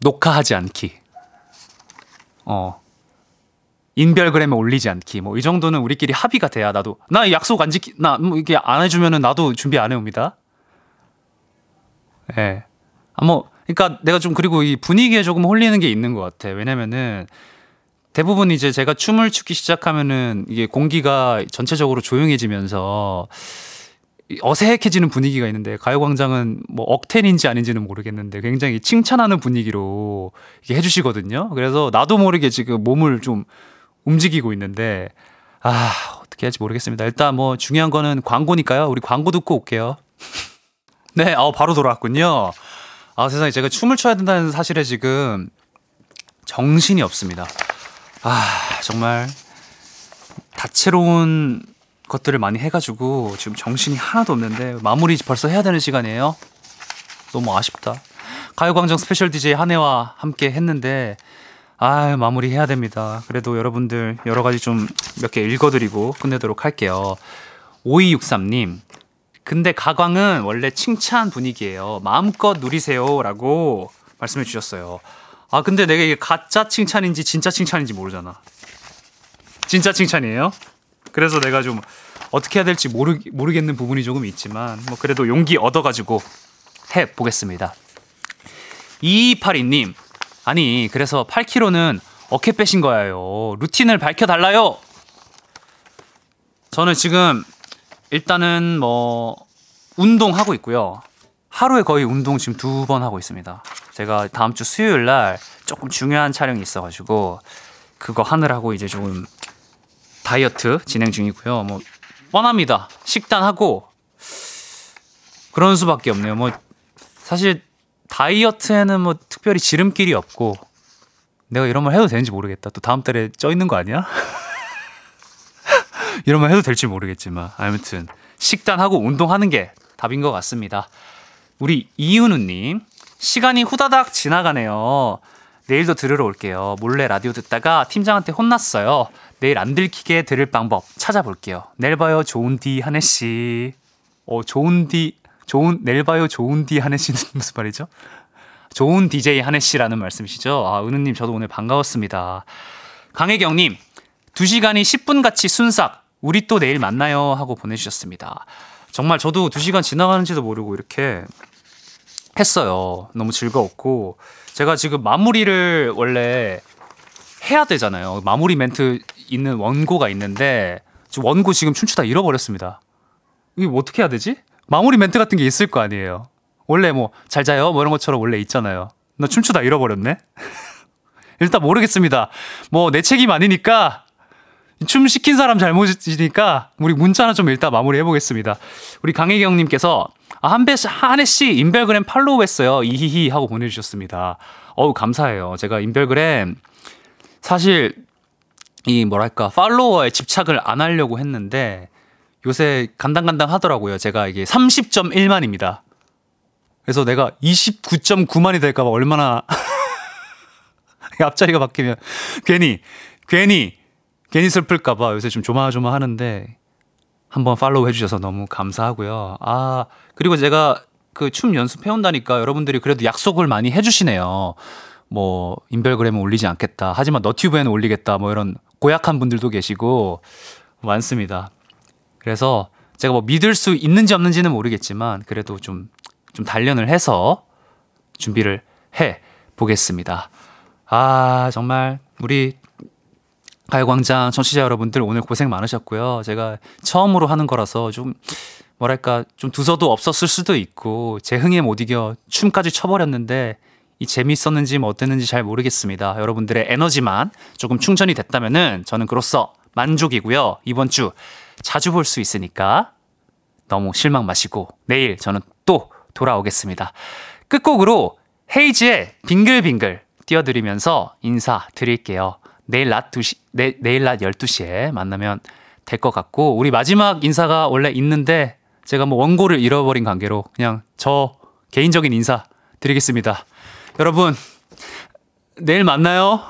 녹화하지 않기. 어. 인별그램에 올리지 않기. 뭐 이 정도는 우리끼리 합의가 돼야 나도 나 약속 안 지키 나 뭐 이게 안 해주면은 나도 준비 안 해옵니다. 예. 네. 아, 뭐 그러니까 내가 좀 그리고 이 분위기에 조금 홀리는 게 있는 것 같아. 왜냐면은 대부분 이제 제가 춤을 추기 시작하면은 이게 공기가 전체적으로 조용해지면서 어색해지는 분위기가 있는데 가요광장은 뭐 억텐인지 아닌지는 모르겠는데 굉장히 칭찬하는 분위기로 이게 해주시거든요. 그래서 나도 모르게 지금 몸을 좀 움직이고 있는데 아, 어떻게 할지 모르겠습니다. 일단 뭐 중요한 거는 광고니까요. 우리 광고 듣고 올게요. 네, 어, 바로 돌아왔군요. 아, 세상에 제가 춤을 춰야 된다는 사실에 지금 정신이 없습니다. 아, 정말 다채로운 것들을 많이 해가지고 지금 정신이 하나도 없는데 마무리 벌써 해야 되는 시간이에요. 너무 아쉽다. 가요광장 special DJ 한해와 함께 했는데 아 마무리 해야 됩니다. 그래도 여러분들 여러 가지 좀 몇 개 읽어드리고 끝내도록 할게요. 5263님 근데 가광은 원래 칭찬 분위기예요. 마음껏 누리세요라고 말씀해 주셨어요. 아 근데 내가 이게 가짜 칭찬인지 진짜 칭찬인지 모르잖아. 진짜 칭찬이에요. 그래서 내가 좀 어떻게 해야 될지 모르, 모르겠는 부분이 조금 있지만 뭐 그래도 용기 얻어가지고 해 보겠습니다. 2282님 아니 그래서 8kg는 어깨 빼신 거예요. 루틴을 밝혀달라요. 저는 지금 일단은 뭐 운동하고 있고요. 하루에 거의 운동 지금 두 번 하고 있습니다. 제가 다음 주 수요일 날 조금 중요한 촬영이 있어가지고 그거 하느라고 이제 조금 다이어트 진행 중이고요. 뭐 뻔합니다. 식단하고 그런 수밖에 없네요. 뭐 사실 다이어트에는 뭐 특별히 지름길이 없고 내가 이런 말 해도 되는지 모르겠다. 또 다음 달에 쪄 있는 거 아니야? 이런 말 해도 될지 모르겠지만 아무튼 식단하고 운동하는 게 답인 것 같습니다. 우리 이윤우님 시간이 후다닥 지나가네요. 내일도 들으러 올게요. 몰래 라디오 듣다가 팀장한테 혼났어요. 내일 안 들키게 들을 방법 찾아볼게요. 내일 봐요, 좋은 디 한혜 씨. 어, 좋은 디, 좋은 내일 봐요, 좋은 디 한혜 씨는 무슨 말이죠? 좋은 DJ 한혜 씨라는 말씀이시죠? 아, 은우님 저도 오늘 반가웠습니다. 강혜경님, 2시간이 10분 같이 순삭. 우리 또 내일 만나요 하고 보내주셨습니다. 정말 저도 2시간 지나가는지도 모르고 이렇게 했어요. 너무 즐거웠고 제가 지금 마무리를 원래 해야 되잖아요. 마무리 멘트 있는 원고가 있는데 저 원고 지금 춤추다 잃어버렸습니다. 이게 뭐 어떻게 해야 되지? 마무리 멘트 같은 게 있을 거 아니에요. 원래 뭐 잘 자요 뭐 이런 것처럼 원래 있잖아요. 나 춤추다 잃어버렸네. 일단 모르겠습니다. 뭐 내 책임 아니니까 춤 시킨 사람 잘못이니까 우리 문자나 좀 일단 마무리 해 보겠습니다. 우리 강혜경 님께서 아, 한배 한혜 씨 인별그램 팔로우 했어요. 이히히 하고 보내 주셨습니다. 어우 감사해요. 제가 인별그램 사실 이 뭐랄까 팔로워에 집착을 안 하려고 했는데 요새 간당간당 하더라고요. 제가 이게 30.1만입니다. 그래서 내가 29.9만이 될까봐 얼마나 앞자리가 바뀌면 괜히 괜히 괜히 슬플까봐 요새 좀 조마조마 하는데 한번 팔로우 해주셔서 너무 감사하고요. 아 그리고 제가 그 춤 연습해 온다니까 여러분들이 그래도 약속을 많이 해주시네요. 뭐 인별그램은 올리지 않겠다. 하지만 너튜브에는 올리겠다. 뭐 이런 고약한 분들도 계시고 많습니다. 그래서 제가 뭐 믿을 수 있는지 없는지는 모르겠지만 그래도 좀 좀 단련을 해서 준비를 해 보겠습니다. 아 정말 우리 가요광장 청취자 여러분들 오늘 고생 많으셨고요. 제가 처음으로 하는 거라서 좀 뭐랄까 좀 두서도 없었을 수도 있고 제 흥에 못 이겨 춤까지 춰버렸는데 이 재밌었는지 뭐 어땠는지 잘 모르겠습니다. 여러분들의 에너지만 조금 충전이 됐다면은 저는 그로써 만족이고요. 이번 주 자주 볼 수 있으니까 너무 실망 마시고 내일 저는 또 돌아오겠습니다. 끝곡으로 헤이즈의 빙글빙글 띄워드리면서 인사드릴게요. 내일 낮 2시, 내, 내일 낮 12시에 만나면 될 것 같고, 우리 마지막 인사가 원래 있는데, 제가 뭐 원고를 잃어버린 관계로 그냥 저 개인적인 인사 드리겠습니다. 여러분, 내일 만나요.